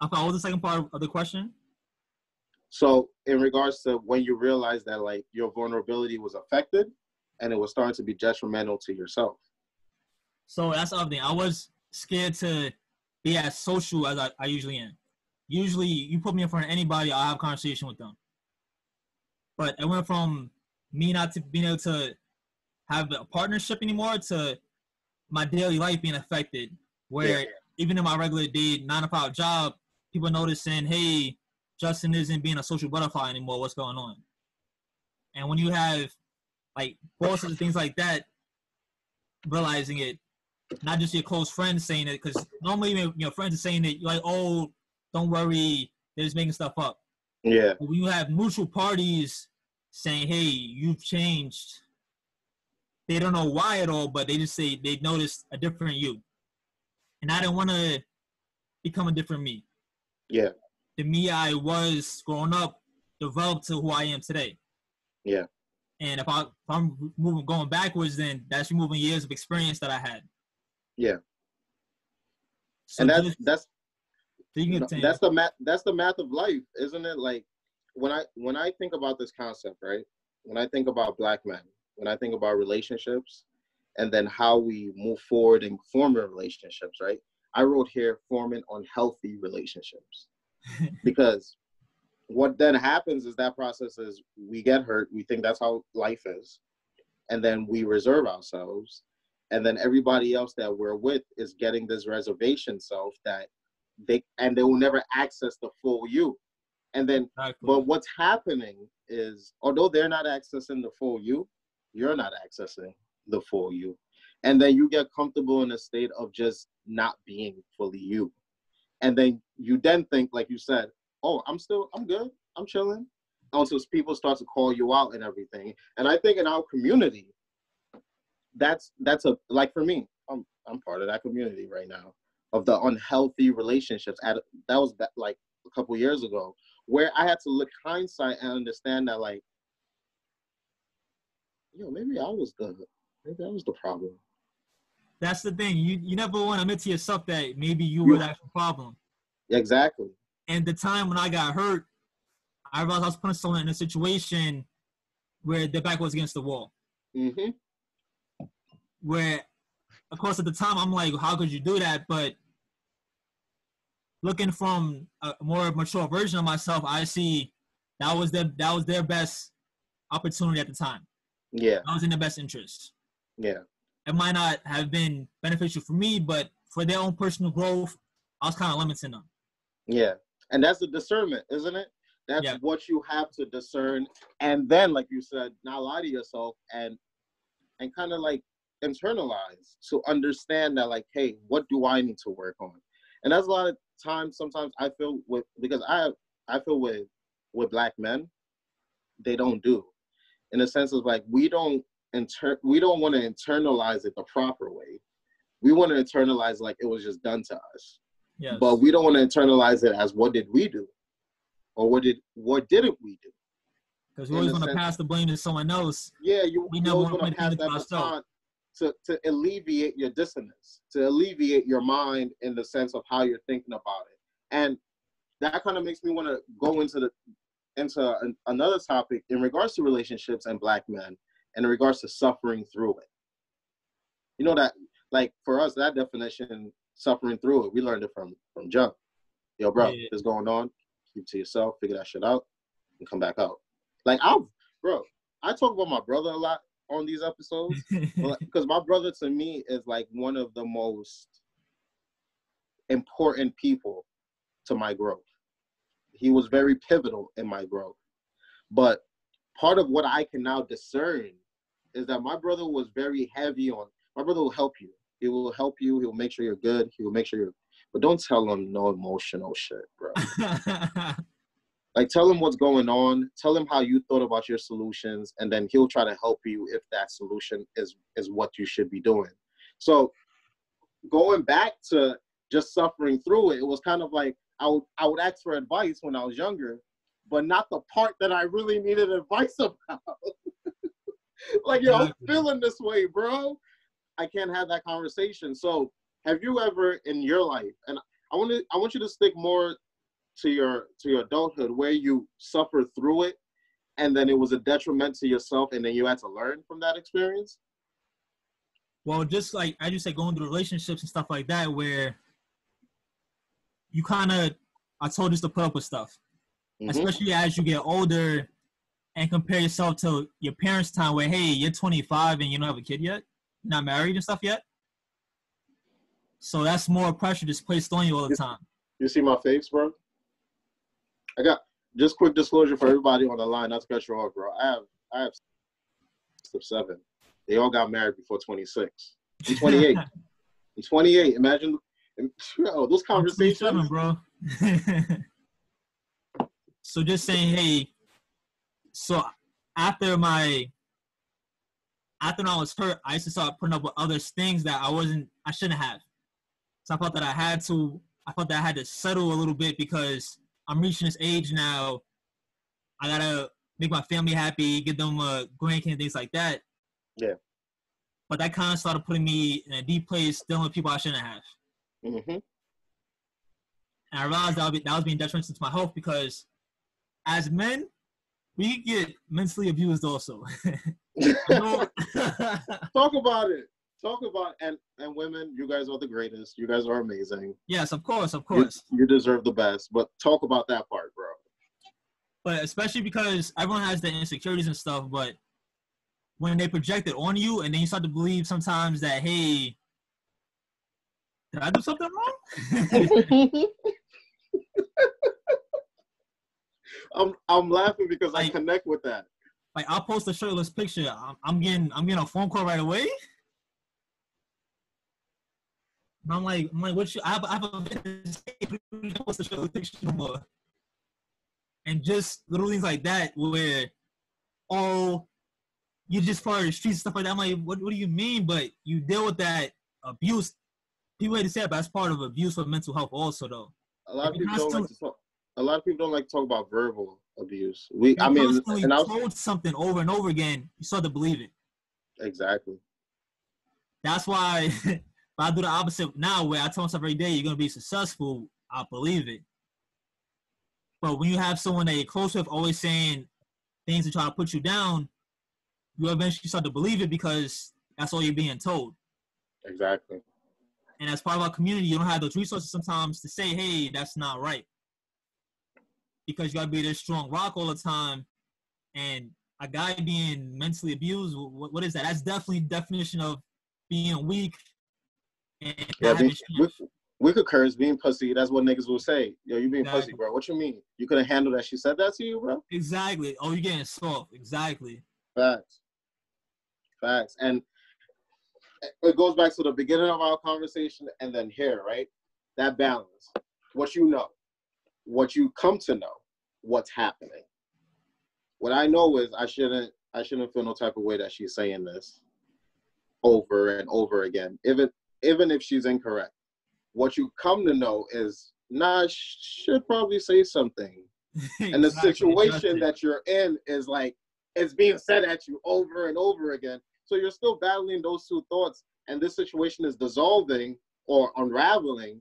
I thought, what was the second part of the question? So, in regards to when you realized that like your vulnerability was affected, and it was starting to be detrimental to yourself. So that's the other thing. I was scared to be as social as I, I usually am usually you put me in front of anybody, I'll have a conversation with them. But it went from me not to being able to have a partnership anymore to my daily life being affected. Where yeah. Even in my regular day nine to five job, people noticing, hey, Justin isn't being a social butterfly anymore. What's going on? And when you have like bosses and things like that, realizing it, not just your close friends saying it, because normally your friends are saying it, you're like, oh, don't worry, they're just making stuff up. Yeah. When you have mutual parties saying, hey, you've changed, they don't know why at all, but they just say they noticed a different you. And I didn't want to become a different me. Yeah. The me I was growing up developed to who I am today. Yeah. And if, I, if I'm moving going backwards, then that's removing years of experience that I had. Yeah. So and that's just, that's that's the math. That's the math of life, isn't it? Like when I when I think about this concept, right? When I think about black men, when I think about relationships, and then how we move forward in forming relationships, right? I wrote here forming unhealthy relationships *laughs* because what then happens is that process is we get hurt, we think that's how life is, and then we reserve ourselves, and then everybody else that we're with is getting this reservation self that they and they will never access the full you and then exactly. but what's happening is although they're not accessing the full you you're not accessing the full you. And then you get comfortable in a state of just not being fully you. And then you then think like you said oh i'm still i'm good. I'm chilling. Until people start to call you out and everything. And i think in our community that's that's a like for me i'm i'm part of that community right now. Of the unhealthy relationships. At that was like a couple years ago. Where i had to look hindsight and understand that like you know maybe i was the maybe that was the problem that's the thing you you never want to admit to yourself that maybe you were that problem exactly and the time when i got hurt i realized i was putting someone in a situation where their back was against the wall mm-hmm where of course at the time I'm like, how could you do that? But looking from a more mature version of myself, I see that was their that was their best opportunity at the time. Yeah. I was in their best interest. Yeah. It might not have been beneficial for me, but for their own personal growth, I was kind of limiting them. Yeah. And that's the discernment, isn't it? That's yeah. what you have to discern. And then, like you said, not lie to yourself and and kind of like internalize to understand that like hey what do i need to work on and that's a lot of times sometimes i feel with because i i feel with with black men they don't do in the sense of like we don't inter we don't want to internalize it the proper way. We want to internalize like it was just done to us. Yes. but we don't want to internalize it as what did we do? Or what did what didn't we do? Because we always want to pass the blame to someone else. Yeah you, we never want to pass that baton to, to alleviate your dissonance, to alleviate your mind in the sense of how you're thinking about it. And that kind of makes me want to go into the into an, another topic in regards to relationships and black men in regards to suffering through it. You know that like for us that definition suffering through it, we learned it from from jump. Yo, bro, yeah. what's going on? Keep to yourself, figure that shit out, and come back out. Like I'm bro, I talk about my brother a lot on these episodes *laughs* because my brother to me is like one of the most important people to my growth. He was very pivotal in my growth. But part of what I can now discern is that my brother was very heavy on my brother will help you. He will help you. He'll make sure you're good. He will make sure you're but don't tell him no emotional shit, bro. *laughs* like tell him what's going on tell him how you thought about your solutions and then he'll try to help you if that solution is is what you should be doing so going back to just suffering through it it was kind of like i would i would ask for advice when i was younger but not the part that i really needed advice *laughs* about *laughs* like yo i'm feeling this way bro. I can't have that conversation. So have you ever in your life and i want to i want you to stick more to your to your adulthood where you suffered through it and then it was a detriment to yourself and then you had to learn from that experience? Well just like i just said going through relationships and stuff like that where you kind of i told you to put up with stuff. Mm-hmm. especially as you get older and compare yourself to your parents time where hey you're 25 and you don't have a kid yet you're not married and stuff yet so that's more pressure that's placed on you all the time you see my face bro I got just quick disclosure for everybody on the line, not to cut you off, bro. I have I have seven. They all got married before 26. I'm *laughs* 28. I'm 28. Imagine oh, those conversations, bro. *laughs* so just saying, hey, so after my after I was hurt, I used to start putting up with other things that I wasn't I shouldn't have. So I felt that I had to I felt that I had to settle a little bit because I'm reaching this age now. I gotta make my family happy, get them a grandkid, things like that. Yeah. But that kind of started putting me in a deep place dealing with people I shouldn't have. Mm-hmm. And I realized that, be, that was being detrimental to my health because as men, we get mentally abused also. *laughs* *laughs* Talk about it. Talk about and and women you guys are the greatest. You guys are amazing. Yes of course of course. you, you, deserve the best but talk about that part bro. But especially because everyone has their insecurities and stuff but when they project it on you, and then you start to believe sometimes that hey, did I do something wrong? *laughs* I'm I'm laughing because Like- I connect with that. like I'll post a shirtless picture. I'm, I'm getting I'm getting a phone call right away. And I'm like, I'm like, what you? I have, I have a. Post a shirtless picture no more. And just little things like that, where, oh, you just part of the streets and stuff like that. I'm like, what? What do you mean? But you deal with that abuse. People hate to say it, but that's part of abuse for mental health, also, though. A lot of people don't like to talk. A lot of people don't like to talk about verbal abuse. We, You're I mean, and I was, told something over and over again, you start to believe it. exactly. That's why *laughs* if I do the opposite now, where I tell myself every day you're gonna be successful, I believe it. But when you have someone that you're close with always saying things to try to put you down, you eventually start to believe it because that's all you're being told. Exactly. And as part of our community, you don't have those resources sometimes to say, hey, that's not right. Because you gotta be this strong rock all the time. And a guy being mentally abused, what, what is that? That's definitely definition of being weak and Yeah, not having we, strength. we, we could curse being pussy. That's what niggas will say. Yo, you being Exactly. pussy, bro. What you mean? You couldn't handle that she said that to you, bro? Exactly. Oh, you're getting soft. Exactly. Facts. Facts. And it goes back to the beginning of our conversation and then here, right? That balance. What you know, what you come to know, what's happening. What I know is I shouldn't I shouldn't feel no type of way that she's saying this over and over again. Even even if she's incorrect. What you come to know is nah, she should probably say something *laughs* and the situation that you're in is like it's being said at you over and over again so you're still battling those two thoughts and this situation is dissolving or unraveling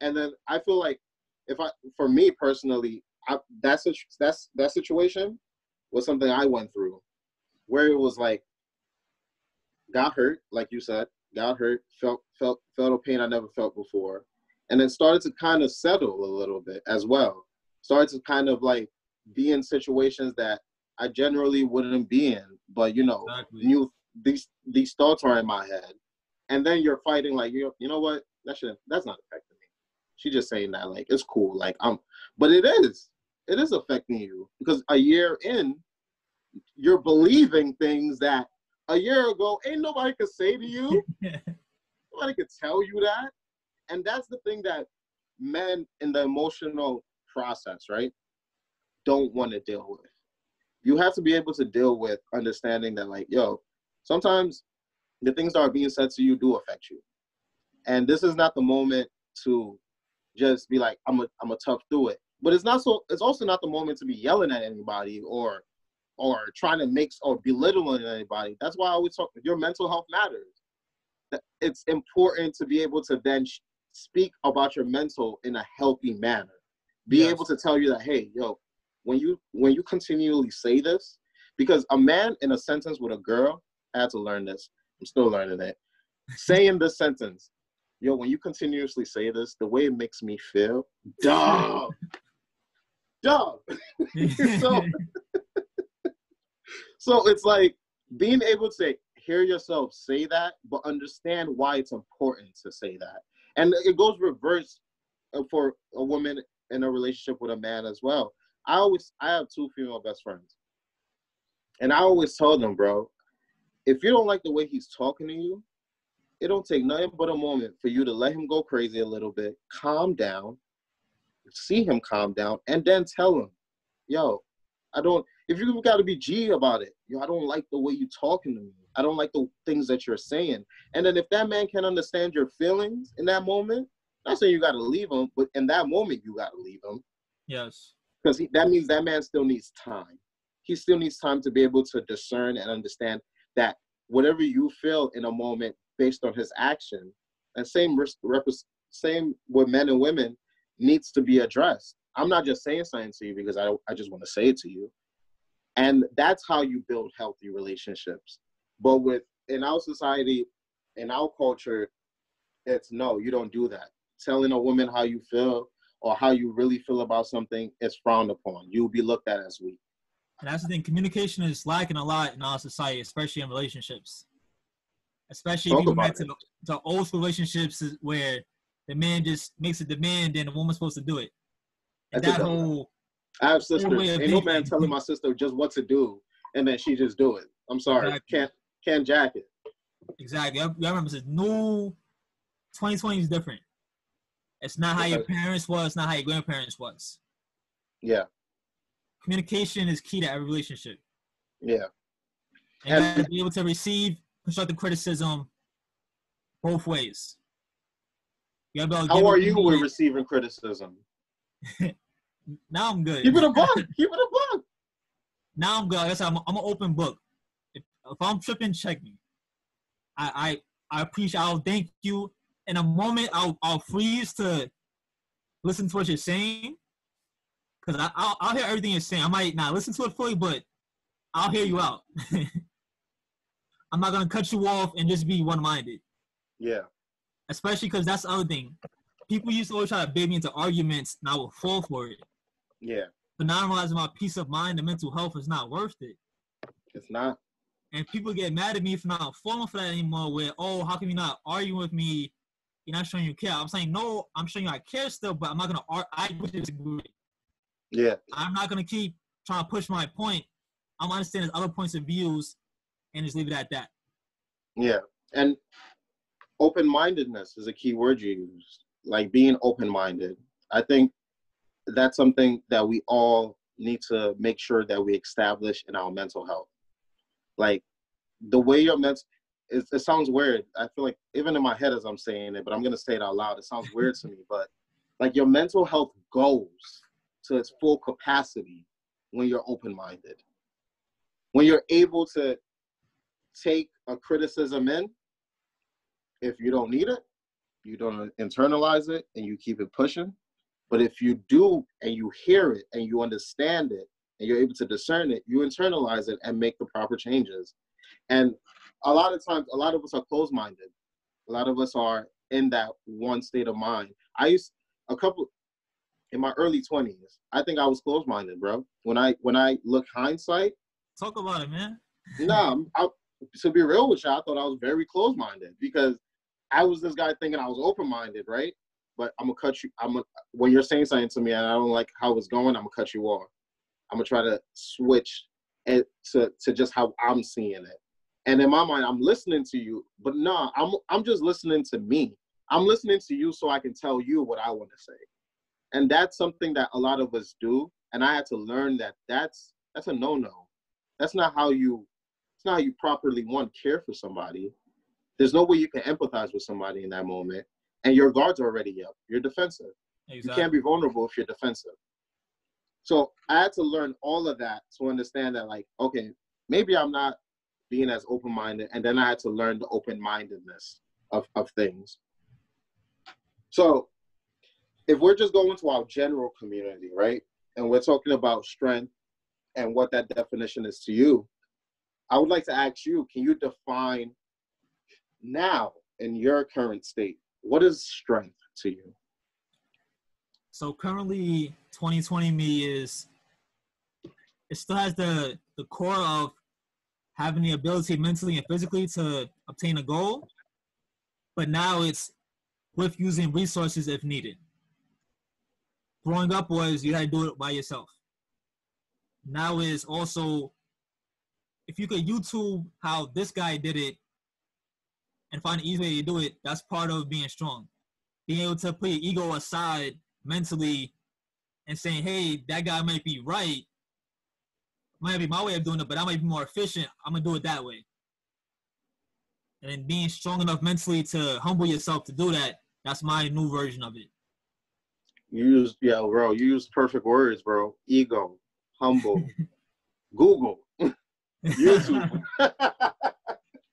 and then i feel like if i for me personally I, that's a, that's that situation was something i went through where it was like got hurt like you said got hurt felt felt felt a pain i never felt before and then started to kind of settle a little bit as well started to kind of like be in situations that I generally wouldn't be in, but you know, Exactly. new these these thoughts are in my head, and then you're fighting like you you know what that should that's not affecting me. She just saying that like it's cool, like I'm, but it is it is affecting you because a year in, you're believing things that a year ago ain't nobody could say to you. *laughs* Nobody could tell you that. And that's the thing that men in the emotional process, right, don't want to deal with. You have to be able to deal with understanding that, like, yo, sometimes the things that are being said to you do affect you. And this is not the moment to just be like, I'm a I'm a tough through it. But it's not so it's also not the moment to be yelling at anybody or or trying to make or belittling anybody. That's why I always talk your mental health matters. It's important to be able to then sh- speak about your mental in a healthy manner. Be Yes. able to tell you that, hey, yo, when you when you continually say this, because a man in a sentence with a girl, I had to learn this. I'm still learning it. Saying this sentence, yo, when you continuously say this, the way it makes me feel, dog, *laughs* dog. *laughs* so, *laughs* so it's like being able to hear yourself say that, but understand why it's important to say that. And it goes reverse uh, for a woman in a relationship with a man as well. I always, I have two female best friends. And I always tell them, bro, if you don't like the way he's talking to you, it don't take nothing but a moment for you to let him go crazy a little bit, calm down, see him calm down, and then tell him, yo, I don't, if you got to be G about it, yo, I don't like the way you talking to me. I don't like the things that you're saying. And then if that man can understand your feelings in that moment, not saying you got to leave him, but in that moment, you got to leave him yes. because that means that man still needs time. He still needs time to be able to discern and understand that whatever you feel in a moment based on his action, and same rep- same with men and women, needs to be addressed. I'm not just saying something to you because I I just want to say it to you, and that's how you build healthy relationships. But with in our society, in our culture, it's no, you don't do that. Telling a woman how you feel or how you really feel about something is frowned upon. You'll be looked at as weak. And that's the thing. Communication is lacking a lot in our society, especially in relationships. Especially Talk if you go back to, the- to old school relationships where the man just makes a demand and the woman's supposed to do it. And That's that whole I have sisters. Ain't no man *laughs* telling my sister just what to do, and then she just do it. I'm sorry, Exactly. can't can't jack it. exactly. I, I remember this new 2020 is different. It's not how your parents was, it's not how your grandparents was. Yeah, Communication is key to every relationship. yeah. And you And- be able to receive constructive criticism both ways. You gotta be able to How are you with receiving criticism? *laughs* Now I'm good. Keep it a book. *laughs* Keep it a buck. now I'm good. Like I said, I'm, I'm an open book. If, if I'm tripping, check me. I, I I appreciate. I'll thank you. In a moment, I'll I'll freeze to listen to what you're saying, cause I I'll, I'll hear everything you're saying. I might not listen to it fully, but I'll hear you out. *laughs* I'm not gonna cut you off and just be one-minded, Yeah, especially because that's the other thing. People used to always try to bait me into arguments, and I would fall for it. yeah. But now I'm realizing my peace of mind and mental health is not worth it. It's not. And people get mad at me for not falling for that anymore. Where oh, how come you not arguing with me? You're not showing you care. I'm saying no. I'm showing you I care still, but I'm not gonna argue. I disagree. Yeah, I'm not gonna keep trying to push my point. I'm understanding other points of views, and just leave it at that. yeah. And open-mindedness is a key word you used. Like being open-minded. I think that's something that we all need to make sure that we establish in our mental health. Like the way your mental, it, it sounds weird. I feel like even in my head as I'm saying it, but I'm gonna say it out loud. It sounds weird to me, *laughs* but like your mental health goes to its full capacity when you're open-minded. When you're able to take a criticism in, if you don't need it, you don't internalize it and you keep it pushing. But if you do and you hear it and you understand it and you're able to discern it, you internalize it and make the proper changes. And a lot of times, a lot of us are closed minded. A lot of us are in that one state of mind. I used a couple in my early 20s. I think I was closed minded, bro. When I when I look hindsight, Talk about it, man. no, I, to be real with you, I thought I was very close minded because I was this guy thinking I was open minded, right? But I'm gonna cut you. I'm gonna, when you're saying something to me and I don't like how it's going, I'm gonna cut you off. I'm gonna try to switch it to to just how I'm seeing it. And in my mind, I'm listening to you, but nah, I'm I'm just listening to me. I'm listening to you so I can tell you what I want to say. And that's something that a lot of us do. And I had to learn that that's that's a no-no. That's not how you it's not how you properly one care for somebody. There's no way you can empathize with somebody in that moment. And your guards are already up. You're defensive. You can't be vulnerable if you're defensive. So I had to learn all of that to understand that, like, okay, maybe I'm not being as open minded. And then I had to learn the open mindedness of, of things. So if we're just going to our general community, right? And we're talking about strength and what that definition is to you, I would like to ask you can you define now in your current state, what is strength to you? So currently, 2020 me is it still has the the core of having the ability mentally and physically to obtain a goal, but now it's with using resources if needed. Growing up was you had to do it by yourself. Now is also if you could YouTube how this guy did it and find an easy way to do it, that's part of being strong. Being able to put your ego aside mentally and saying, hey, that guy might be right. Might be my way of doing it, but I might be more efficient. I'm gonna do it that way. And then being strong enough mentally to humble yourself to do that, that's my new version of it. You use yeah, bro. You use perfect words, bro. Ego, humble, *laughs* Google, *laughs* YouTube. *laughs*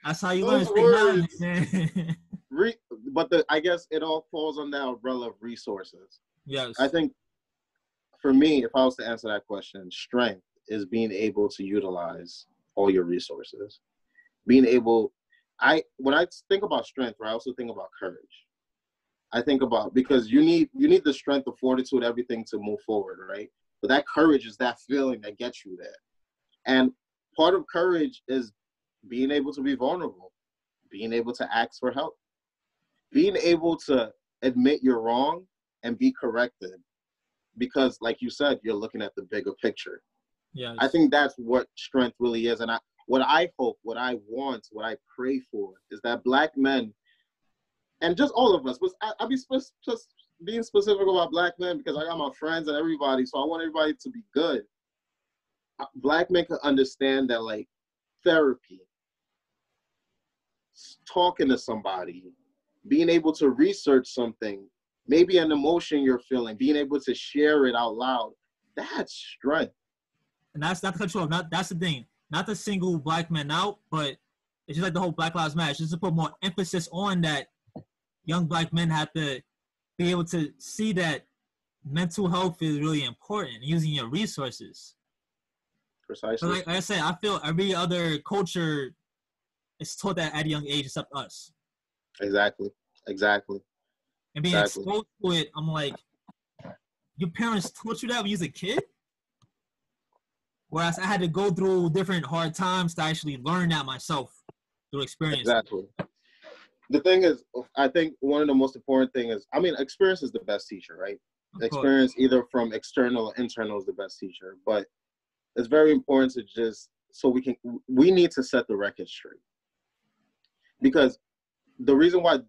that's how you Those learn. Man. *laughs* Re, but the I guess it all falls on the umbrella of resources. yes. I think for me, if I was to answer that question, strength is being able to utilize all your resources. Being able, I when I think about strength, right, I also think about courage. I think about because you need you need the strength, the fortitude, everything to move forward, right? But that courage is that feeling that gets you there. And part of courage is being able to be vulnerable, being able to ask for help, being able to admit you're wrong and be corrected. Because, like you said, you're looking at the bigger picture. Yeah. I think that's what strength really is. And I, what I hope, what I want, what I pray for is that black men, and just all of us, but I, will be just being specific about black men because I got my friends and everybody, so I want everybody to be good. Black men can understand that, like, therapy, talking to somebody, being able to research something, maybe an emotion you're feeling, being able to share it out loud, that's strength. And that's not the control. Not that's the thing. Not to single black men out, but it's just like the whole Black Lives Matter. Just to put more emphasis on that, young black men have to be able to see that mental health is really important. Using your resources. Precisely. Like, like I said, I feel every other culture is taught that at a young age, except us. Exactly. Exactly. And being Exactly. exposed to it, I'm like, your parents taught you that when you was a kid? Whereas I had to go through different hard times to actually learn that myself through experience. Exactly. The thing is, I think one of the most important thing is, I mean, experience is the best teacher, right? Of course. Experience either from external or internal is the best teacher, but it's very important to just so we can we need to set the record straight because the reason why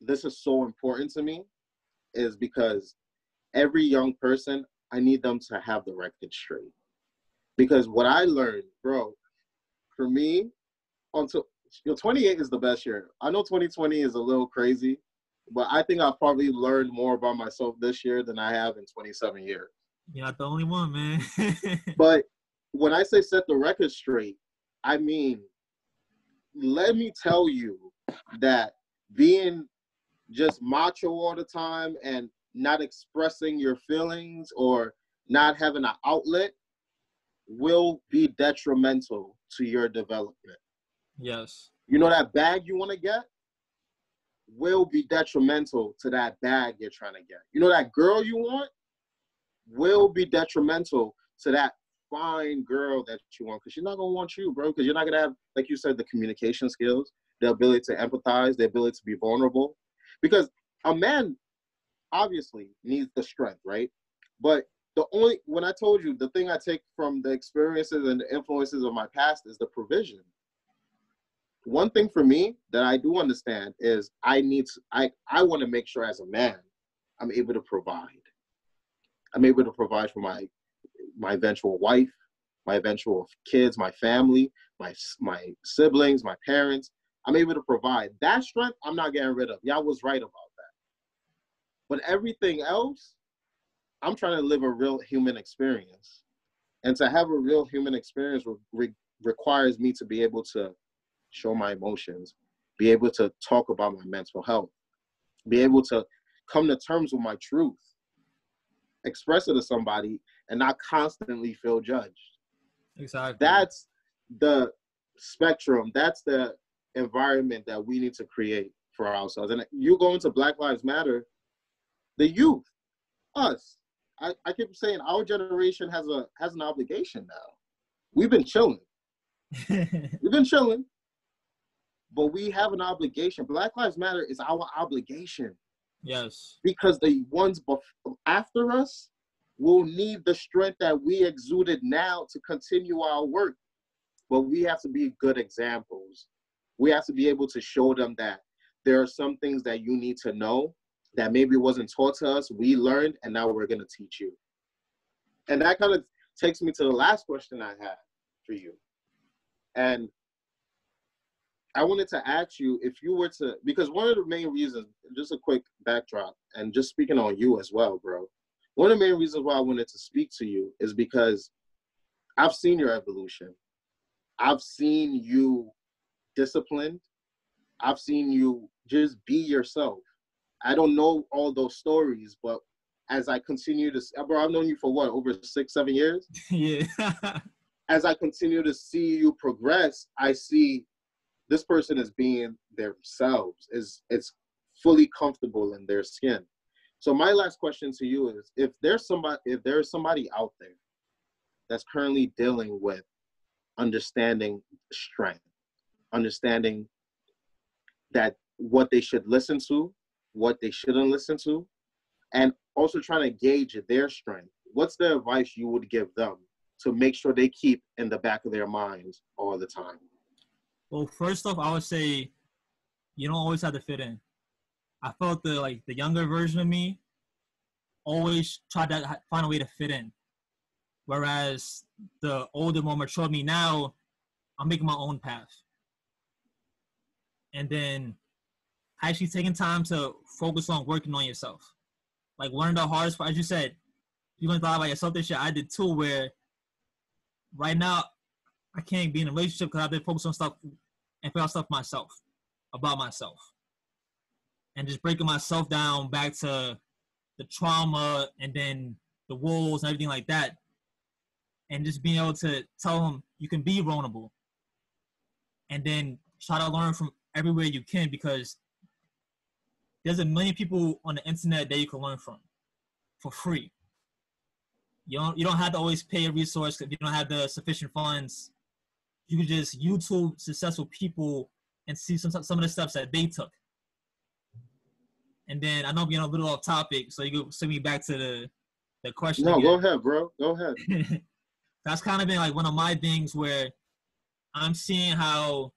this is so important to me is because every young person I need them to have the record straight because what I learned, bro, for me, until you know, 28 is the best year. I know 2020 is a little crazy, but I think I've probably learned more about myself this year than I have in 27 years. You're not the only one, man. *laughs* But when I say set the record straight, I mean, let me tell you that being just macho all the time and not expressing your feelings or not having an outlet will be detrimental to your development. yes. You know that bag you want to get will be detrimental to that bag you're trying to get. You know that girl you want will be detrimental to that fine girl that you want because she's not gonna want you, bro. Because you're not gonna have, like you said, the communication skills, the ability to empathize, the ability to be vulnerable. Because a man obviously needs the strength, right? But the only when I told you the thing I take from the experiences and the influences of my past is the provision one thing for me that I do understand is I need to, I I want to make sure as a man I'm able to provide. I'm able to provide for my my eventual wife, my eventual kids, my family, my my siblings, my parents. I'm able to provide that strength. I'm not getting rid of. Y'all was right about that. But everything else, I'm trying to live a real human experience, and to have a real human experience re- re- requires me to be able to show my emotions, be able to talk about my mental health, be able to come to terms with my truth, express it to somebody, and not constantly feel judged. Exactly. That's the spectrum, that's the environment that we need to create for ourselves. And you go into Black Lives Matter, the youth, us. I, I keep saying our generation has a has an obligation now. We've been chilling. *laughs* We've been chilling, but we have an obligation. Black Lives Matter is our obligation yes. because the ones bef- after us will need the strength that we exuded now to continue our work. But we have to be good examples. We have to be able to show them that there are some things that you need to know that maybe wasn't taught to us. We learned, and now we're going to teach you. And that kind of takes me to the last question I had for you. And I wanted to ask you if you were to, because one of the main reasons, just a quick backdrop, and just speaking on you as well, bro. One of the main reasons why I wanted to speak to you is because I've seen your evolution. I've seen you disciplined. I've seen you just be yourself. I don't know all those stories, but as I continue to, bro, I've known you for what, over six, seven years? *laughs* yeah. *laughs* as I continue to see you progress, I see this person is being themselves, is it's fully comfortable in their skin. So my last question to you is if there's somebody if there's somebody out there that's currently dealing with understanding strength, understanding that what they should listen to, what they shouldn't listen to, and also trying to gauge their strength. What's the advice you would give them to make sure they keep in the back of their minds all the time? Well, first off, I would say you don't always have to fit in. I felt the like the younger version of me always tried to find a way to fit in, whereas the older, more mature me now, I'm making my own path. And then actually taking time to focus on working on yourself. Like one of the hardest, as you said, you gonna thought about yourself this shit. I did too. Where right now I can't be in a relationship because I've been focused on stuff and figure out stuff myself about myself, and just breaking myself down back to the trauma and then the walls and everything like that, and just being able to tell them you can be vulnerable, and then try to learn from everywhere you can because there's a million people on the internet that you can learn from for free. You don't you don't have to always pay a resource if you don't have the sufficient funds. You can just YouTube successful people and see some some of the steps that they took. And then I know I'm getting a little off topic, so you can send me back to the the question. No, again. go ahead, bro. Go ahead. *laughs* That's kind of been like one of my things where I'm seeing how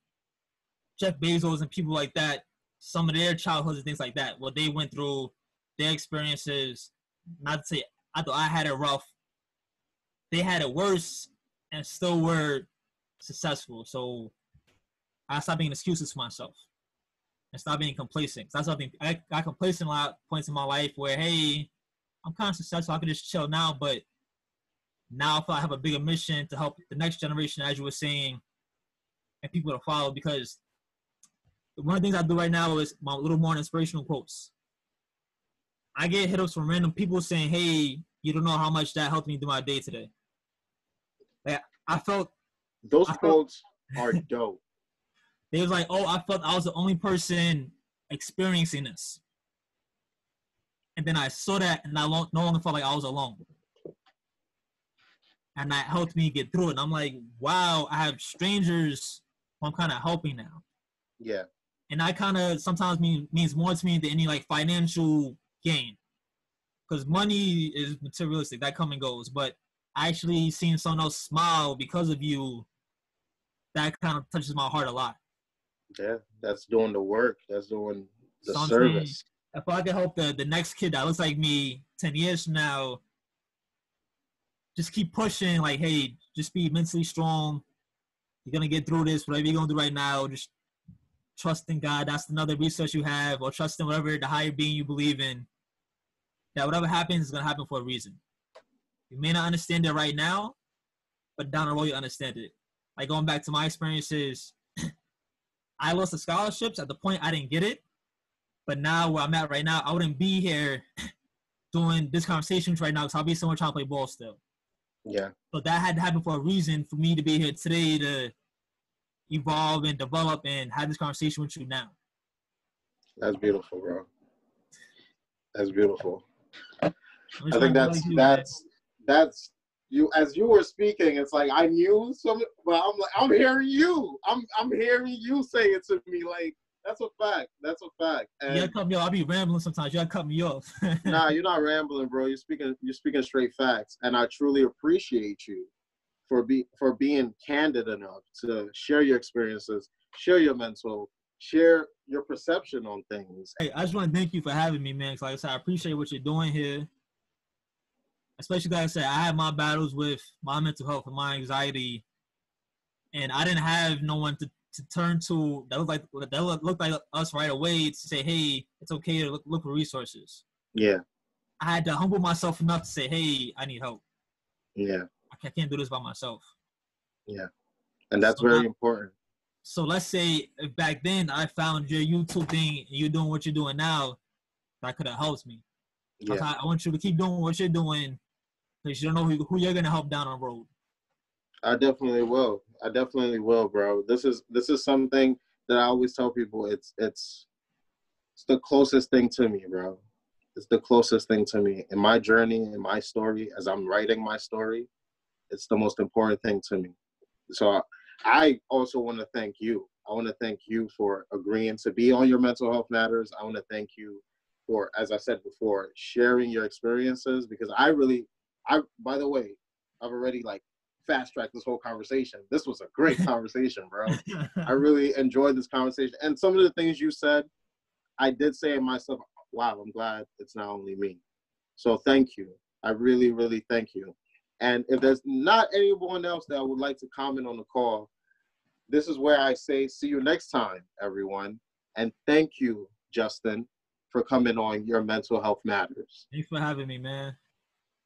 Jeff Bezos and people like that some of their childhoods and things like that, what they went through, their experiences. Not to say I thought I had it rough. They had it worse and still were successful. So I stopped making excuses for myself and stop being complacent. That's something I got complacent a lot of points in my life where hey, I'm kind of successful. I can just chill now, but now I I have a bigger mission to help the next generation, as you were saying, and people to follow because one of the things I do right now is my little more inspirational quotes. I get hit ups from random people saying, "Hey, you don't know how much that helped me do my day today." Like I felt those I quotes are dope. they was like, "Oh, I felt I was the only person experiencing this," and then I saw that, and I no longer felt like I was alone, and that helped me get through it. And I'm like, "Wow, I have strangers I'm kind of helping now." Yeah and that kind of sometimes mean, means more to me than any like financial gain because money is materialistic that come and goes but actually seeing someone else smile because of you that kind of touches my heart a lot yeah that's doing the work that's doing the Something, service if i can help the, the next kid that looks like me 10 years from now just keep pushing like hey just be mentally strong you're gonna get through this whatever you're gonna do right now just trust in God. That's another resource you have, or trust in whatever the higher being you believe in. That whatever happens is gonna happen for a reason. You may not understand it right now, but down the road you understand it. Like going back to my experiences, *clears throat* I lost the scholarships at the point I didn't get it. But now where I'm at right now, I wouldn't be here *clears throat* doing this conversation right now because I'll be somewhere trying to play ball still. Yeah. So that had to happen for a reason for me to be here today to evolve and develop and have this conversation with you now. That's beautiful, bro. That's beautiful. I think that's that's that's you as you were speaking. It's like I knew some, but I'm like I'm hearing you. I'm I'm hearing you say it to me. Like that's a fact. That's a fact. And you cut me off. I'll be rambling sometimes. You gotta cut me off. *laughs* nah, you're not rambling, bro. You're speaking. You're speaking straight facts, and I truly appreciate you for be for being candid enough to share your experiences, share your mental, share your perception on things. Hey, I just want to thank you for having me, man. Cause Like I said, I appreciate what you're doing here. Especially like I said, I had my battles with my mental health and my anxiety, and I didn't have no one to, to turn to that looked like that looked like us right away to say, hey, it's okay to look, look for resources. Yeah. I had to humble myself enough to say, hey, I need help. Yeah. I can't do this by myself. Yeah, and that's so very now, important. So let's say back then I found your YouTube thing, and you're doing what you're doing now, that could have helped me. Yeah. I, I, want you to keep doing what you're doing you don't know who, who you're gonna help down the road. I definitely will. I definitely will, bro. This is this is something that I always tell people. It's it's it's the closest thing to me, bro. It's the closest thing to me in my journey, in my story, as I'm writing my story it's the most important thing to me. So I also want to thank you. I want to thank you for agreeing to be on your mental health matters. I want to thank you for, as I said before, sharing your experiences because I really, I by the way, I've already like fast tracked this whole conversation. This was a great *laughs* conversation, bro. I *laughs* really enjoyed this conversation, and some of the things you said, I did say in myself, "Wow, I'm glad it's not only me." So thank you. I really, really thank you. And if there's not anyone else that would like to comment on the call, this is where I say, see you next time, everyone. And thank you, Justin, for coming on Your Mental Health Matters. Thanks for having me, man.